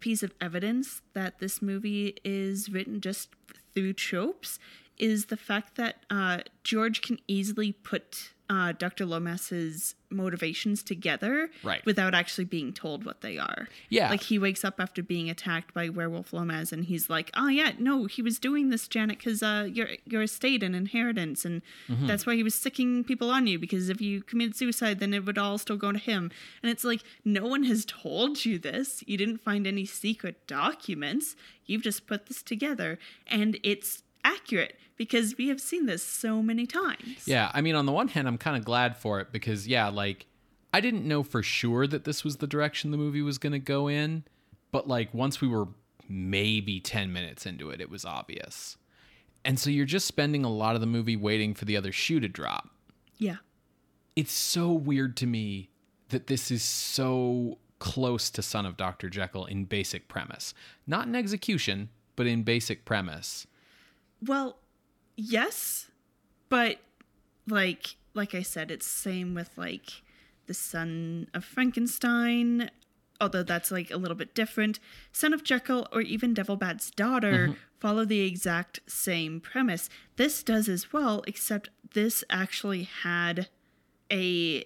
piece of evidence that this movie is written just through tropes is the fact that uh, George can easily put uh, Dr. Lomas's motivations together Right. without actually being told what they are. Yeah. Like he wakes up after being attacked by werewolf Lomas and he's like, "Oh yeah, no, he was doing this, Janet, because uh, your your estate and inheritance, and Mm-hmm. that's why he was sicking people on you. Because if you committed suicide, then it would all still go to him." And it's like, no one has told you this. You didn't find any secret documents. You've just put this together, and it's accurate because we have seen this so many times. Yeah, I mean, on the one hand, I'm kind of glad for it because, yeah, like, I didn't know for sure that this was the direction the movie was going to go in, but, like, once we were maybe 10 minutes into it, it was obvious. And so you're just spending a lot of the movie waiting for the other shoe to drop. Yeah. It's so weird to me that this is so close to Son of Dr. Jekyll in basic premise. Not in execution, but in basic premise. Well, yes, but like like I said, it's same with like the Son of Frankenstein. Although that's like a little bit different. Son of Jekyll or even Devil Bat's daughter mm-hmm. follow the exact same premise. This does as well, except this actually had a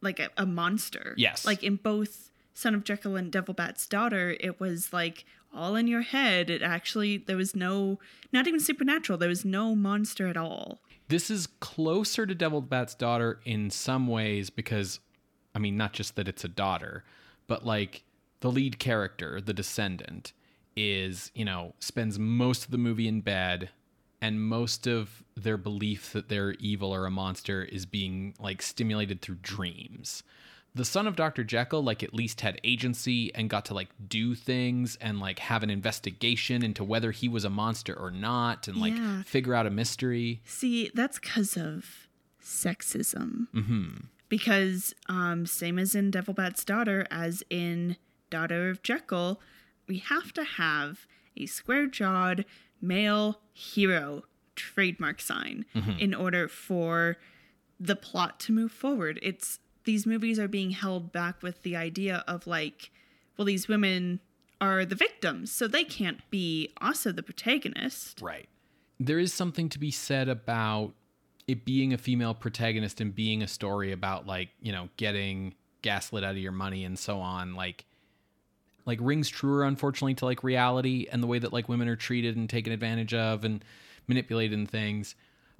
like a, a monster. Yes. Like in both Son of Jekyll and Devil Bat's daughter, it was like all in your head. It actually there was no not even supernatural. There was no monster at all. this is closer to Devil Bat's daughter in some ways because, I mean, not just that it's a daughter, but like the lead character, the descendant, is, you know, spends most of the movie in bed and most of their belief that they're evil or a monster is being like stimulated through dreams. The son of Dr. Jekyll, like, at least had agency and got to like do things and like have an investigation into whether he was a monster or not and like Yeah. figure out a mystery. See, that's because of sexism. Mm-hmm. Because um, same as in Devil Bat's daughter, as in Daughter of Jekyll, we have to have a square-jawed male hero trademark sign in order for the plot to move forward. It's these movies are being held back with the idea of like, well, these women are the victims, so they can't be also the protagonist. Right. There is something to be said about it being a female protagonist and being a story about like, you know, getting gaslit out of your money and so on. Like like rings truer unfortunately to like reality and the way that like women are treated and taken advantage of and manipulated and things.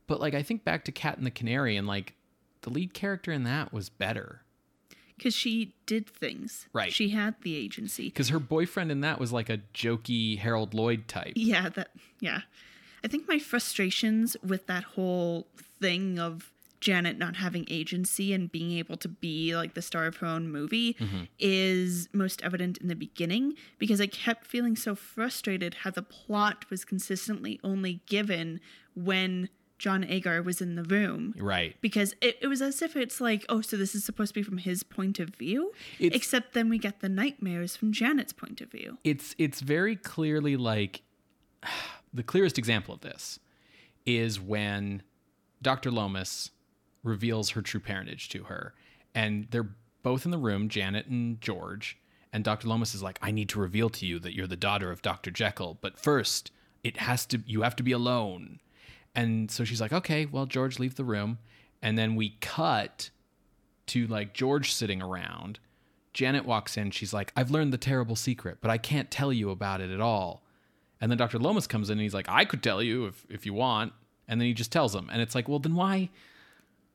But like I think back to Cat and the Canary and like the lead character in that was better. because she did things. Right. She had the agency. Because her boyfriend in that was like a jokey Harold Lloyd type. Yeah, that yeah. I think my frustrations with that whole thing of Janet not having agency and being able to be like the star of her own movie mm-hmm. is most evident in the beginning because I kept feeling so frustrated how the plot was consistently only given when John Agar was in the room. Right. because it, it was as if it's like, oh, so this is supposed to be from his point of view, It's- except then we get the nightmares from Janet's point of view. it's it's very clearly like the clearest example of this is when Dr. Lomas reveals her true parentage to her and they're both in the room Janet and George and Dr. Lomas is like I need to reveal to you that you're the daughter of Dr. Jekyll but first it has to you have to be alone and so she's like okay well George leave the room and then we cut to like George sitting around. Janet walks in. She's like, I've learned the terrible secret, but I can't tell you about it at all. And then Dr. Lomas comes in and he's like, I could tell you if, if you want. And then he just tells him. And it's like, well, then why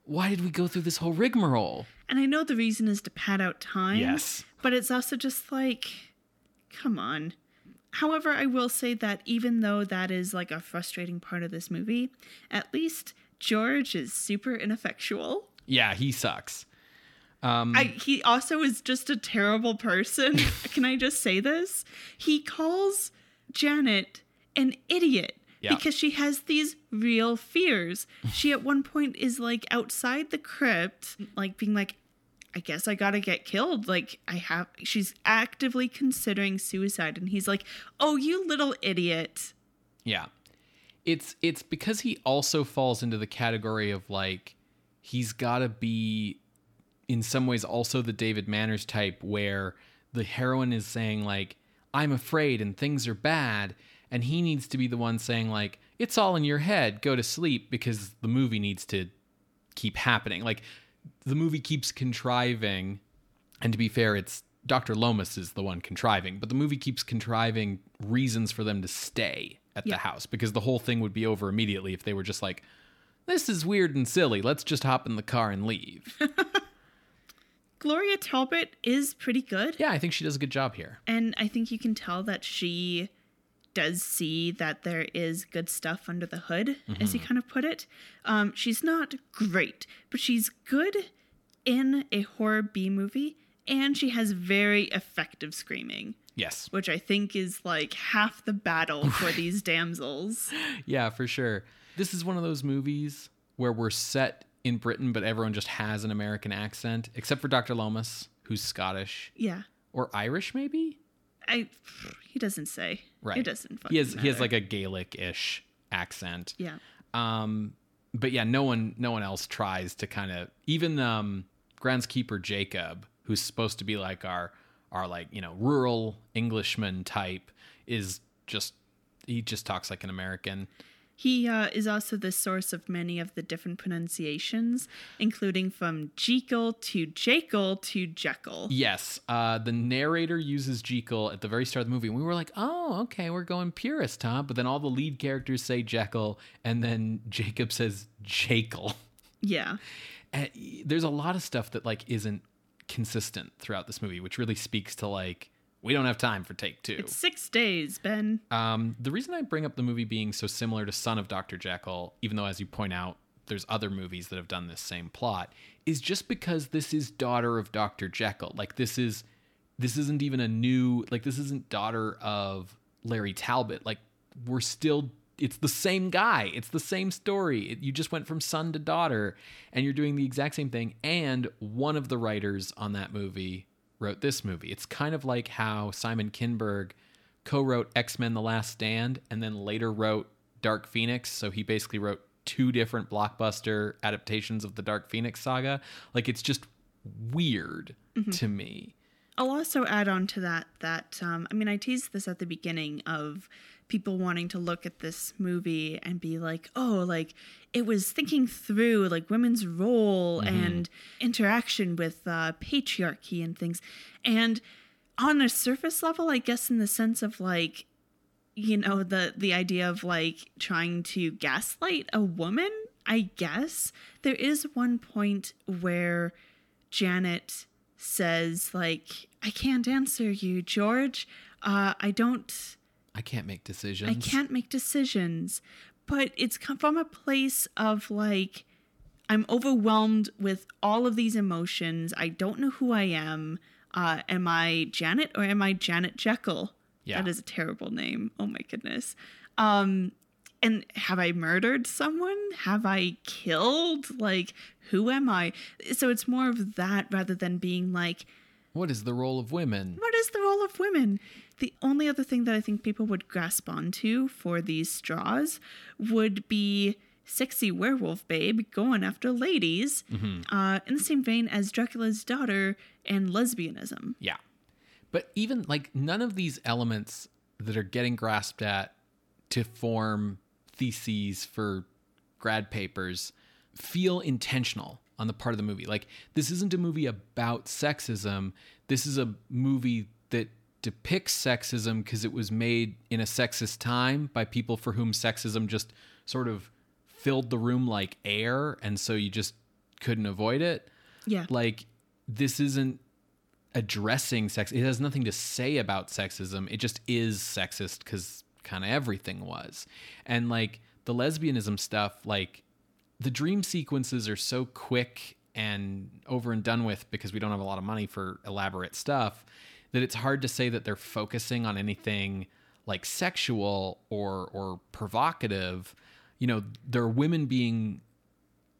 why did we go through this whole rigmarole? And I know the reason is to pad out time. Yes. But it's also just like, come on. However, I will say that even though that is like a frustrating part of this movie, at least George is super ineffectual. Yeah, he sucks. Um, I, he also is just a terrible person. Can I just say this? He calls Janet an idiot Yeah. because she has these real fears. She at one point is like outside the crypt, like being like, I guess I gotta get killed. Like, I have, she's actively considering suicide. And he's like, Oh, you little idiot. Yeah. It's it's because he also falls into the category of like he's got to be in some ways also the David Manners type where the heroine is saying like I'm afraid and things are bad and he needs to be the one saying like it's all in your head go to sleep because the movie needs to keep happening. Like the movie keeps contriving, and to be fair, it's Dr. Lomas is the one contriving, but the movie keeps contriving reasons for them to stay at Yeah. the house because the whole thing would be over immediately if they were just like, this is weird and silly. Let's just hop in the car and leave. Gloria Talbott is pretty good. yeah, I think she does a good job here. And I think you can tell that she does see that there is good stuff under the hood, as Mm-hmm. you kind of put it. Um, she's not great, but she's good in a horror B movie, and she has very effective screaming, Yes. which I think is like half the battle for these damsels. Yeah, for sure. This is one of those movies where we're set in Britain, but everyone just has an American accent, except for Dr. Lomas, who's Scottish Yeah. or Irish, maybe. I he doesn't say. Right. It doesn't fucking He has he has like a Gaelic-ish accent. Yeah. Um, but yeah, no one no one else tries to kind of even um groundskeeper Jacob, who's supposed to be like our our like you know rural Englishman type, is just he just talks like an American. He uh, is also the source of many of the different pronunciations, including from Jekyll to Jekyll to Jekyll. Yes, uh, the narrator uses Jekyll at the very start of the movie, and we were like, "Oh, okay, we're going purist, huh?" But then all the lead characters say Jekyll, and then Jacob says Jekyll. Yeah. And there's a lot of stuff that like isn't consistent throughout this movie, which really speaks to like we don't have time for take two. It's six days, Ben. Um, the reason I bring up the movie being so similar to Son of Dr. Jekyll, even though, as you point out, there's other movies that have done this same plot, is just because this is daughter of Dr. Jekyll. Like this is, this isn't even a new, like this isn't daughter of Larry Talbot. Like we're still, it's the same guy. It's the same story. It, you just went from son to daughter, and you're doing the exact same thing. And one of the writers on that movie wrote this movie. It's kind of like how Simon Kinberg co-wrote X-Men The Last Stand and then later wrote Dark Phoenix, so he basically wrote two different blockbuster adaptations of the Dark Phoenix saga. Like it's just weird to me. I'll also add on to that that um, I mean I teased this at the beginning of people wanting to look at this movie and be like, oh, like it was thinking through like women's role and interaction with uh, patriarchy and things, and on a surface level, I guess in the sense of like you know the the idea of like trying to gaslight a woman i guess there is one point where janet says like i can't answer you george. Uh i don't I can't make decisions. i can't make decisions but it's come from a place of like i'm overwhelmed with all of these emotions. I don't know who i am. Uh am i janet or am i janet jekyll? Yeah. that is a terrible name. Oh my goodness. Um and have i murdered someone? Have i killed? Like who am i? So it's more of that rather than being like What is the role of women? what is the role of women? The only other thing that I think people would grasp onto for these straws would be sexy werewolf babe going after ladies, uh, in the same vein as Dracula's daughter and lesbianism. Yeah. But even like none of these elements that are getting grasped at to form theses for grad papers feel intentional on the part of the movie. Like this isn't a movie about sexism. This is a movie that depicts sexism because it was made in a sexist time by people for whom sexism just sort of filled the room like air and so you just couldn't avoid it Yeah. like this isn't addressing sex it has nothing to say about sexism it just is sexist because kind of everything was and like the lesbianism stuff like the dream sequences are so quick and over and done with because we don't have a lot of money for elaborate stuff that it's hard to say that they're focusing on anything like sexual or or provocative you know there are women being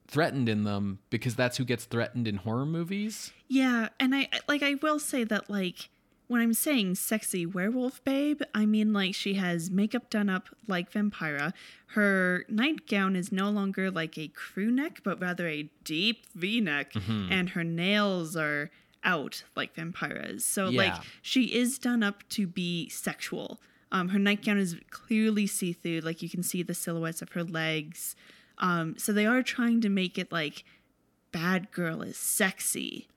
threatened in them because that's who gets threatened in horror movies. Yeah, and I like I will say that like when I'm saying sexy werewolf babe, I mean like she has makeup done up like Vampira. Her nightgown is no longer like a crew neck, but rather a deep V neck, and her nails are out like Vampira's. So like she is done up to be sexual. Um, her nightgown is clearly see through, like you can see the silhouettes of her legs. Um, so they are trying to make it like bad girl is sexy.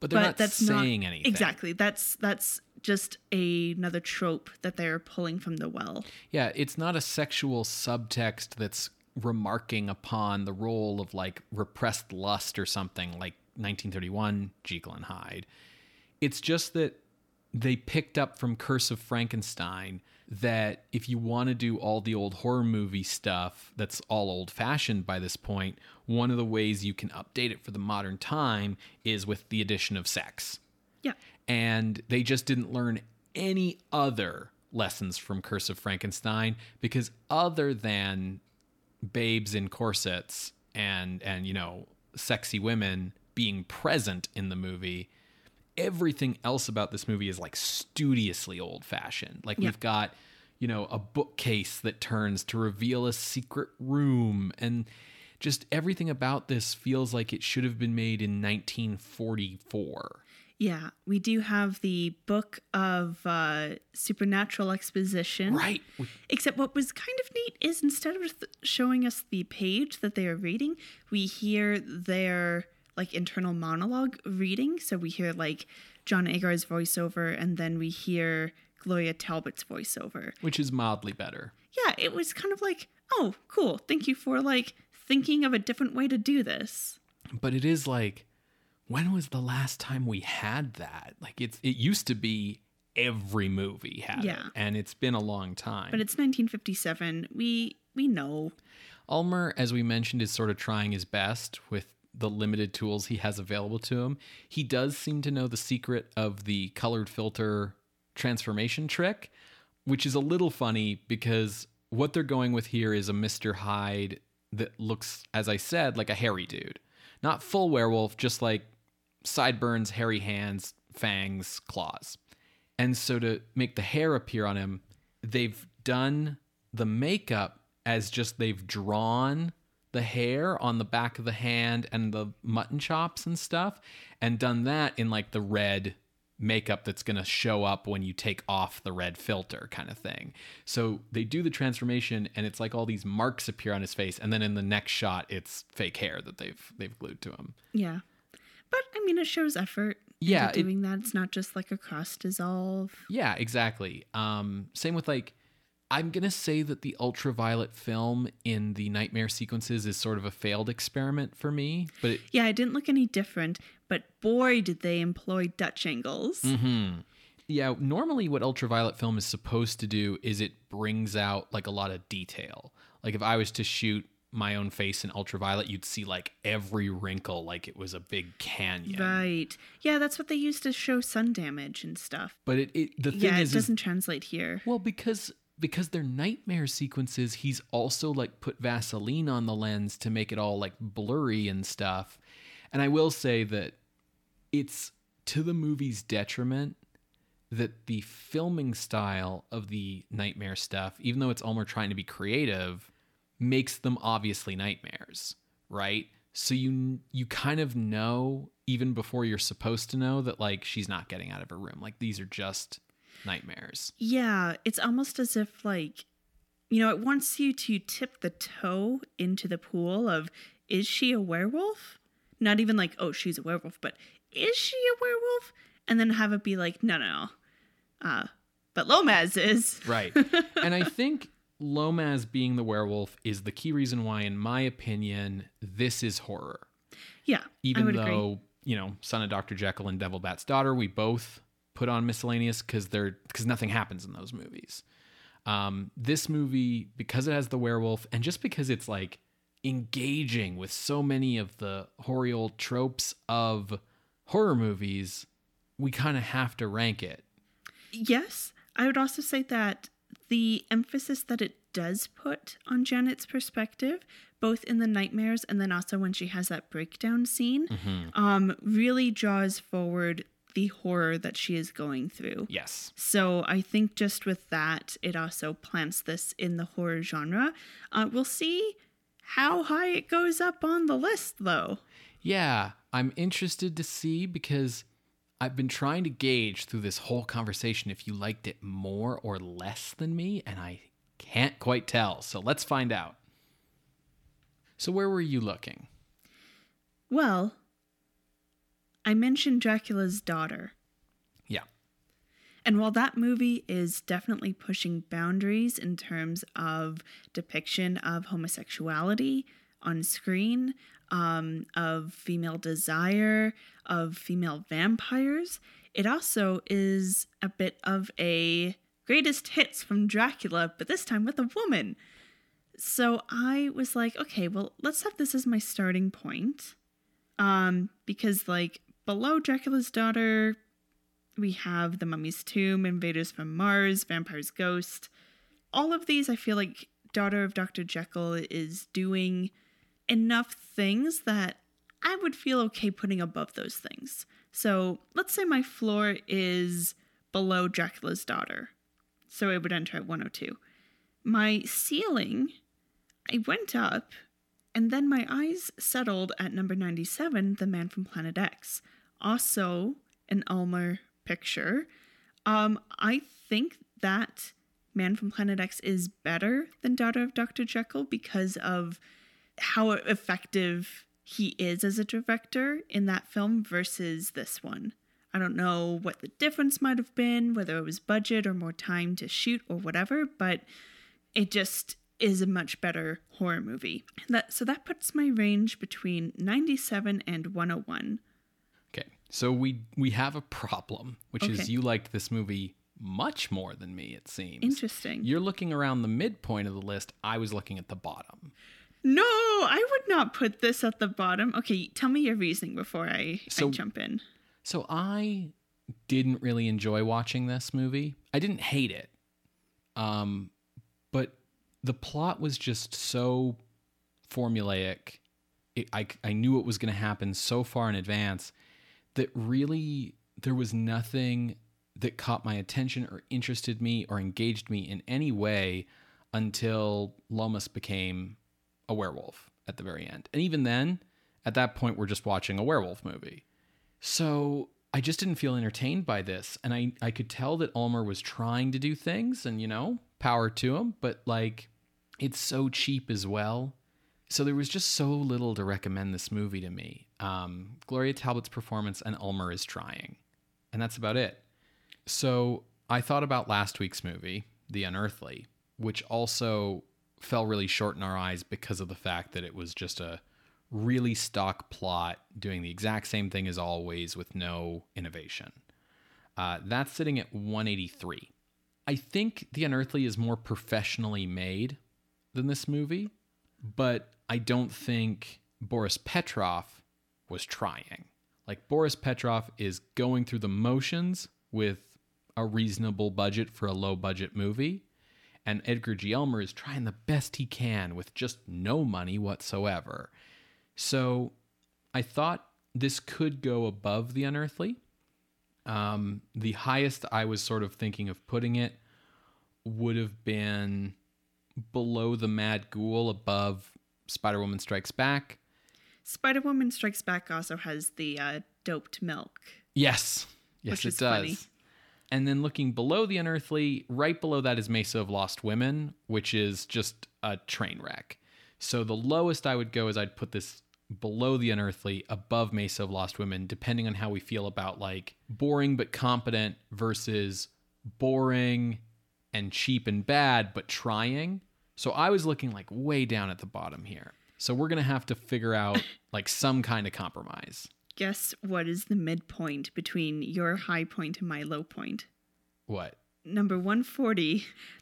But they're but not that's saying not anything. exactly. That's that's just a, another trope that they're pulling from the well. Yeah, it's not a sexual subtext that's remarking upon the role of like repressed lust or something like 1931 Jekyll and Hyde. It's just that they picked up from Curse of Frankenstein that if you want to do all the old horror movie stuff that's all old fashioned by this point, one of the ways you can update it for the modern time is with the addition of sex Yeah. and they just didn't learn any other lessons from Curse of Frankenstein because other than babes in corsets and and you know sexy women being present in the movie everything else about this movie is like studiously old fashioned like Yeah. we've got you know a bookcase that turns to reveal a secret room and just everything about this feels like it should have been made in 1944 Yeah. We do have the book of uh, supernatural exposition. right Except what was kind of neat is instead of th- showing us the page that they are reading, we hear their like internal monologue reading. So we hear like John Agar's voiceover and then we hear Gloria Talbott's voiceover. which is mildly better. Yeah, it was kind of like, oh, cool. Thank you for like thinking of a different way to do this. But it is like, when was the last time we had that? Like it's it used to be every movie had Yeah. it, and it's been a long time. But it's 1957. We we know. Ulmer, as we mentioned, is sort of trying his best with the limited tools he has available to him. He does seem to know the secret of the colored filter transformation trick, which is a little funny because what they're going with here is a Mr. Hyde that looks, as I said, like a hairy dude. Not full werewolf, just like sideburns, hairy hands, fangs, claws. And so to make the hair appear on him, they've done the makeup as just they've drawn the hair on the back of the hand and the mutton chops and stuff and done that in like the red makeup that's going to show up when you take off the red filter kind of thing. So they do the transformation and it's like all these marks appear on his face and then in the next shot it's fake hair that they've they've glued to him. Yeah. But I mean, it shows effort. Yeah, it- doing that. It's not just like a cross dissolve. Yeah, exactly. Um, same with like, I'm gonna say that the ultraviolet film in the nightmare sequences is sort of a failed experiment for me. But it, Yeah, it didn't look any different, but boy, did they employ Dutch angles. Mm. yeah, normally what ultraviolet film is supposed to do is it brings out like a lot of detail. Like if I was to shoot my own face in ultraviolet, you'd see like every wrinkle like it was a big canyon. Right. Yeah, that's what they used to show sun damage and stuff. But it, it the thing Yeah, is, it is doesn't translate here. Well, because because they're nightmare sequences, he's also like put Vaseline on the lens to make it all like blurry and stuff. And I will say that it's to the movie's detriment that the filming style of the nightmare stuff, even though it's Ulmer trying to be creative, makes them obviously nightmares, right? So you you kind of know even before you're supposed to know that like she's not getting out of her room. Like these are just nightmares. Yeah, it's almost as if like you know, it wants you to tip the toe into the pool of is she a werewolf? Not even like, oh, she's a werewolf, but is she a werewolf? And then have it be like, no, no, no. Uh, but Lomas is. Right. and I think Lomas being the werewolf is the key reason why, in my opinion, this is horror. Yeah, Even though, agree. you know, Son of Dr. Jekyll and Devil Bat's Daughter, we both put on miscellaneous because they're because nothing happens in those movies. Um, this movie, because it has the werewolf, and just because it's like engaging with so many of the hoary old tropes of horror movies, we kind of have to rank it. Yes, I would also say that the emphasis that it does put on Janet's perspective, both in the nightmares and then also when she has that breakdown scene, um, really draws forward the horror that she is going through. Yes. So I think just with that, it also plants this in the horror genre. Uh, we'll see how high it goes up on the list, though. Yeah, I'm interested to see because I've been trying to gauge through this whole conversation if you liked it more or less than me, and I can't quite tell. So let's find out. So, where were you looking? Well, I mentioned Dracula's daughter. Yeah. And while that movie is definitely pushing boundaries in terms of depiction of homosexuality on screen, um, of female desire, of female vampires, it also is a bit of a greatest hits from Dracula, but this time with a woman. So I was like, okay, well, let's have this as my starting point. Um, because like below Dracula's daughter, we have The Mummy's Tomb, Invaders from Mars, Vampire's Ghost. All of these, I feel like Daughter of Dr. Jekyll is doing enough things that I would feel okay putting above those things. So let's say my floor is below Dracula's daughter. So it would enter at 102. My ceiling, I went up, and then my eyes settled at number 97, The Man from Planet X. Also an Ulmer picture. Um, I think that Man from Planet X is better than Daughter of Dr. Jekyll because of how effective he is as a director in that film versus this one. I don't know what the difference might have been, whether it was budget or more time to shoot or whatever, but it just is a much better horror movie. That so that puts my range between 97 and 101. Okay. So we we have a problem, which is you liked this movie much more than me, it seems. Interesting. You're looking around the midpoint of the list. I was looking at the bottom. No, I would not put this at the bottom. Okay, tell me your reasoning before I, So- I jump in. So I didn't really enjoy watching this movie. I didn't hate it. Um but the plot was just so formulaic. It, I I knew it was going to happen so far in advance that really there was nothing that caught my attention or interested me or engaged me in any way until Lomas became a werewolf at the very end. And even then, at that point, we're just watching a werewolf movie. So I just didn't feel entertained by this. And I, I could tell that Ulmer was trying to do things and, you know, power to him, but like it's so cheap as well. So there was just so little to recommend this movie to me. Um, Gloria Talbott's performance and Ulmer is trying. And that's about it. So I thought about last week's movie, The Unearthly, which also fell really short in our eyes because of the fact that it was just a really stock plot doing the exact same thing as always with no innovation. Uh, that's sitting at 183. I think The Unearthly is more professionally made than this movie, but I don't think Boris Petroff was trying. Like, Boris Petroff is going through the motions with a reasonable budget for a low budget movie. And Edgar G. Ulmer is trying the best he can with just no money whatsoever. So I thought this could go above The Unearthly. Um, the highest I was sort of thinking of putting it would have been below the Mad Ghoul, above Spider Woman Strikes Back. Spider Woman Strikes Back also has the uh, doped milk. Yes, yes, it does. funny. And then looking below the Unearthly, right below that is Mesa of Lost Women, which is just a train wreck. So the lowest I would go is I'd put this below the Unearthly, above Mesa of Lost Women, depending on how we feel about like boring but competent versus boring and cheap and bad but trying. So I was looking like way down at the bottom here. So we're gonna have to figure out like some kind of compromise. Guess what is the midpoint between your high point and my low point? What? Number 140,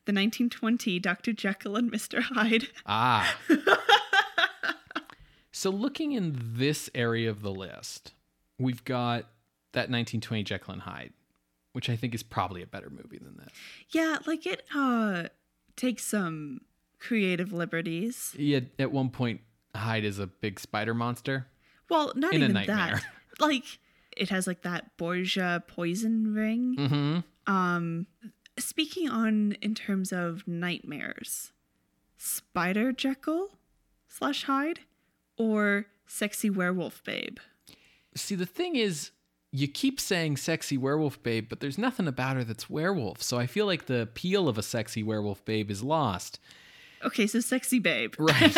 the 1920 Dr. Jekyll and Mr. Hyde. Ah. so looking in this area of the list, we've got that 1920 Jekyll and Hyde, which I think is probably a better movie than this. Yeah, like it uh takes some creative liberties. Yeah, at one point Hyde is a big spider monster. Well, not In even that. Like it has like that Borgia poison ring. Mm-hmm. Um speaking on in terms of nightmares, Spider Jekyll slash Hyde or sexy werewolf babe? See, the thing is, you keep saying sexy werewolf babe, but there's nothing about her that's werewolf. So I feel like the appeal of a sexy werewolf babe is lost. Okay, so sexy babe. Right.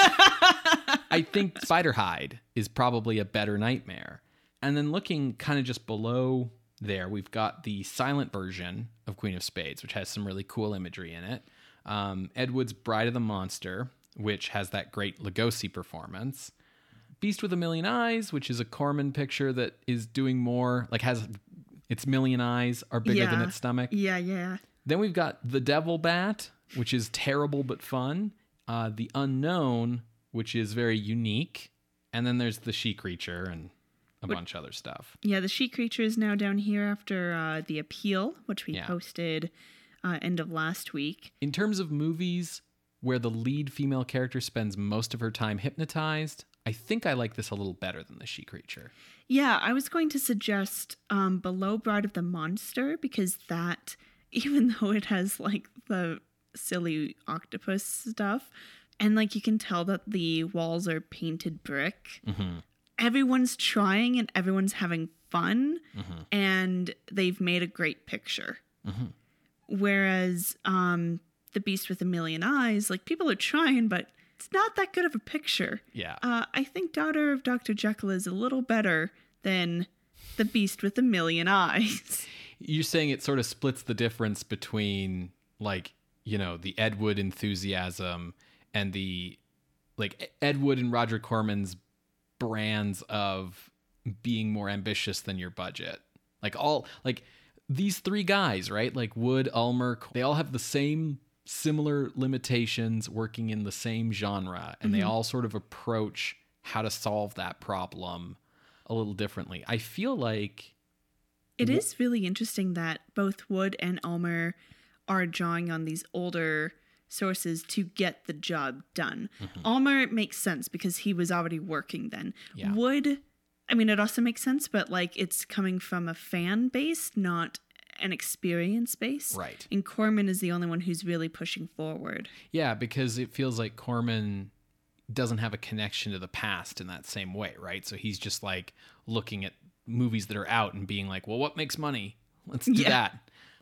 I think Spider Hyde is probably a better nightmare. And then looking kind of just below there, we've got the silent version of Queen of Spades, which has some really cool imagery in it. Um, Ed Wood's Bride of the Monster, which has that great Lugosi performance. Beast with a Million Eyes, which is a Corman picture that is doing more, like has its million eyes are bigger than its stomach. Yeah, yeah. Then we've got the Devil Bat, which is terrible but fun. Uh, the Unknown, which is very unique. And then there's the She Creature and a bunch of other stuff. Yeah, the she creature is now down here after uh, the appeal, which we Yeah. posted uh, end of last week. In terms of movies where the lead female character spends most of her time hypnotized, I think I like this a little better than the She Creature. Yeah, I was going to suggest um, Below Bride of the Monster because that, even though it has like the silly octopus stuff, and like you can tell that the walls are painted brick, everyone's trying and everyone's having fun, and they've made a great picture. Whereas um, The Beast with a Million Eyes, like people are trying, but it's not that good of a picture. Yeah. Uh, I think Daughter of Dr. Jekyll is a little better than The Beast with a Million Eyes. You're saying it sort of splits the difference between like, you know, the Ed Wood enthusiasm and the like Ed Wood and Roger Corman's brands of being more ambitious than your budget. Like all like these three guys, right? Like Wood, Ulmer, they all have the same similar limitations working in the same genre and they mm-hmm. all sort of approach how to solve that problem a little differently. I feel like It is really interesting that both Wood and Ulmer are drawing on these older sources to get the job done. Mm-hmm. Ulmer makes sense because he was already working then. Yeah. Wood, I mean, it also makes sense, but like it's coming from a fan base, not an experience base. Right. And Corman is the only one who's really pushing forward. Yeah, because it feels like Corman doesn't have a connection to the past in that same way, right? So he's just like looking at movies that are out and being like, well, what makes money? Let's do Yeah. that.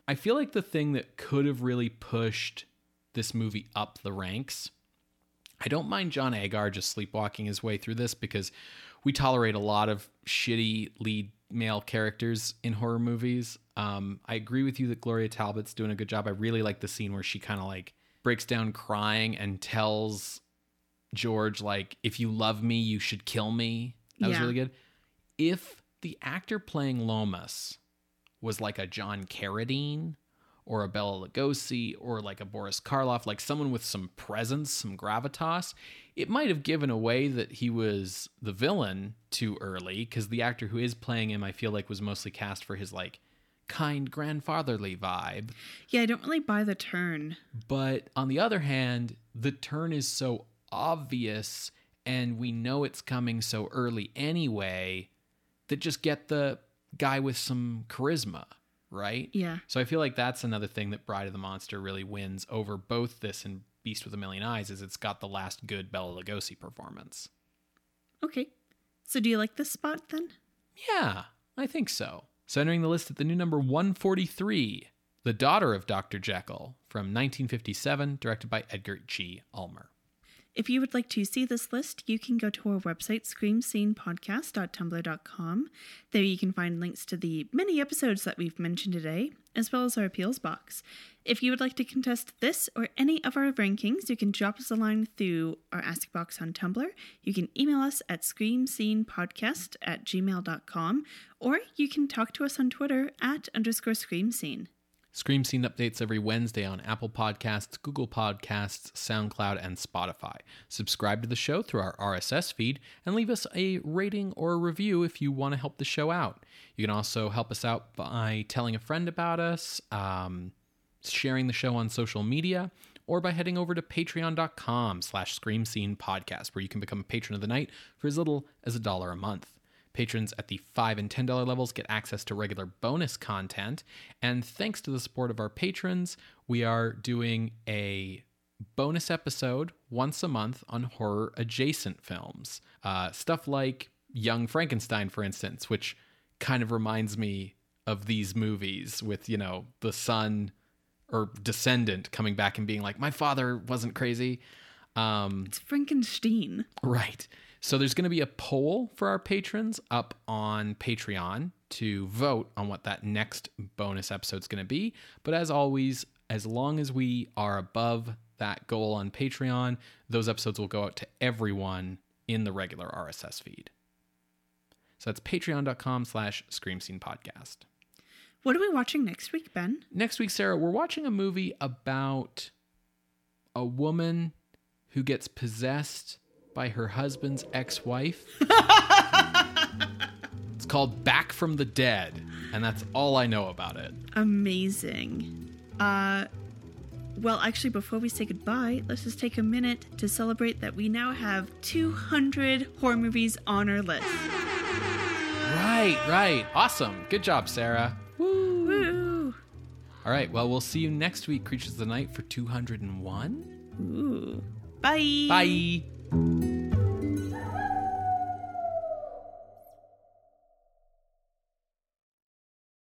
I feel like the thing that could have really pushed this movie up the ranks. I don't mind John Agar just sleepwalking his way through this because we tolerate a lot of shitty lead male characters in horror movies. Um, I agree with you that Gloria Talbott's doing a good job. I really like the scene where she kind of like breaks down crying and tells George like, "If you love me, you should kill me." That was really good. If the actor playing Lomas was like a John Carradine or a Bela Lugosi or like a Boris Karloff, like someone with some presence, some gravitas, it might have given away that he was the villain too early because the actor who is playing him, I feel like, was mostly cast for his like kind grandfatherly vibe. Yeah, I don't really buy the turn. But on the other hand, the turn is so obvious and we know it's coming so early anyway that just get the guy with some charisma, right? Yeah. So I feel like that's another thing that Bride of the Monster really wins over both this and Beast with a Million Eyes is it's got the last good Bela Lugosi performance. Okay. So do you like this spot then? Yeah, I think so. So entering the list at the new number 143, The Daughter of Dr. Jekyll from 1957, directed by Edgar G. Ulmer. If you would like to see this list, you can go to our website, screamscenepodcast.tumblr.com. There you can find links to the many episodes that we've mentioned today, as well as our appeals box. If you would like to contest this or any of our rankings, you can drop us a line through our Ask Box on Tumblr. You can email us at screamscenepodcast at gmail.com, or you can talk to us on Twitter at underscore screamscene. Scream Scene updates every Wednesday on Apple Podcasts, Google Podcasts, SoundCloud, and Spotify. Subscribe to the show through our RSS feed and leave us a rating or a review if you want to help the show out. You can also help us out by telling a friend about us, um, sharing the show on social media, or by heading over to patreon.com slash scream scene podcast, where you can become a patron of the night for as little as a dollar a month. Patrons at the 5 and $10 levels get access to regular bonus content. And thanks to the support of our patrons, we are doing a bonus episode once a month on horror adjacent films. Uh, stuff like Young Frankenstein, for instance, which kind of reminds me of these movies with, you know, the son or descendant coming back and being like, my father wasn't crazy. Um, It's Frankenstein. Right. So there's going to be a poll for our patrons up on Patreon to vote on what that next bonus episode is going to be. But as always, as long as we are above that goal on Patreon, those episodes will go out to everyone in the regular RSS feed. So that's patreon.com slash scream scene podcast. What are we watching next week, Ben? Next week, Sarah, we're watching a movie about a woman who gets possessed by her husband's ex wife. it's called Back from the Dead, and that's all I know about it. Amazing. Uh well, actually before we say goodbye, let's just take a minute to celebrate that we now have 200 horror movies on our list. Right, right. Awesome. Good job, Sarah. Woo! Woo. All right, well, we'll see you next week, Creatures of the Night, for 201. Ooh. Bye. Bye. Thank you.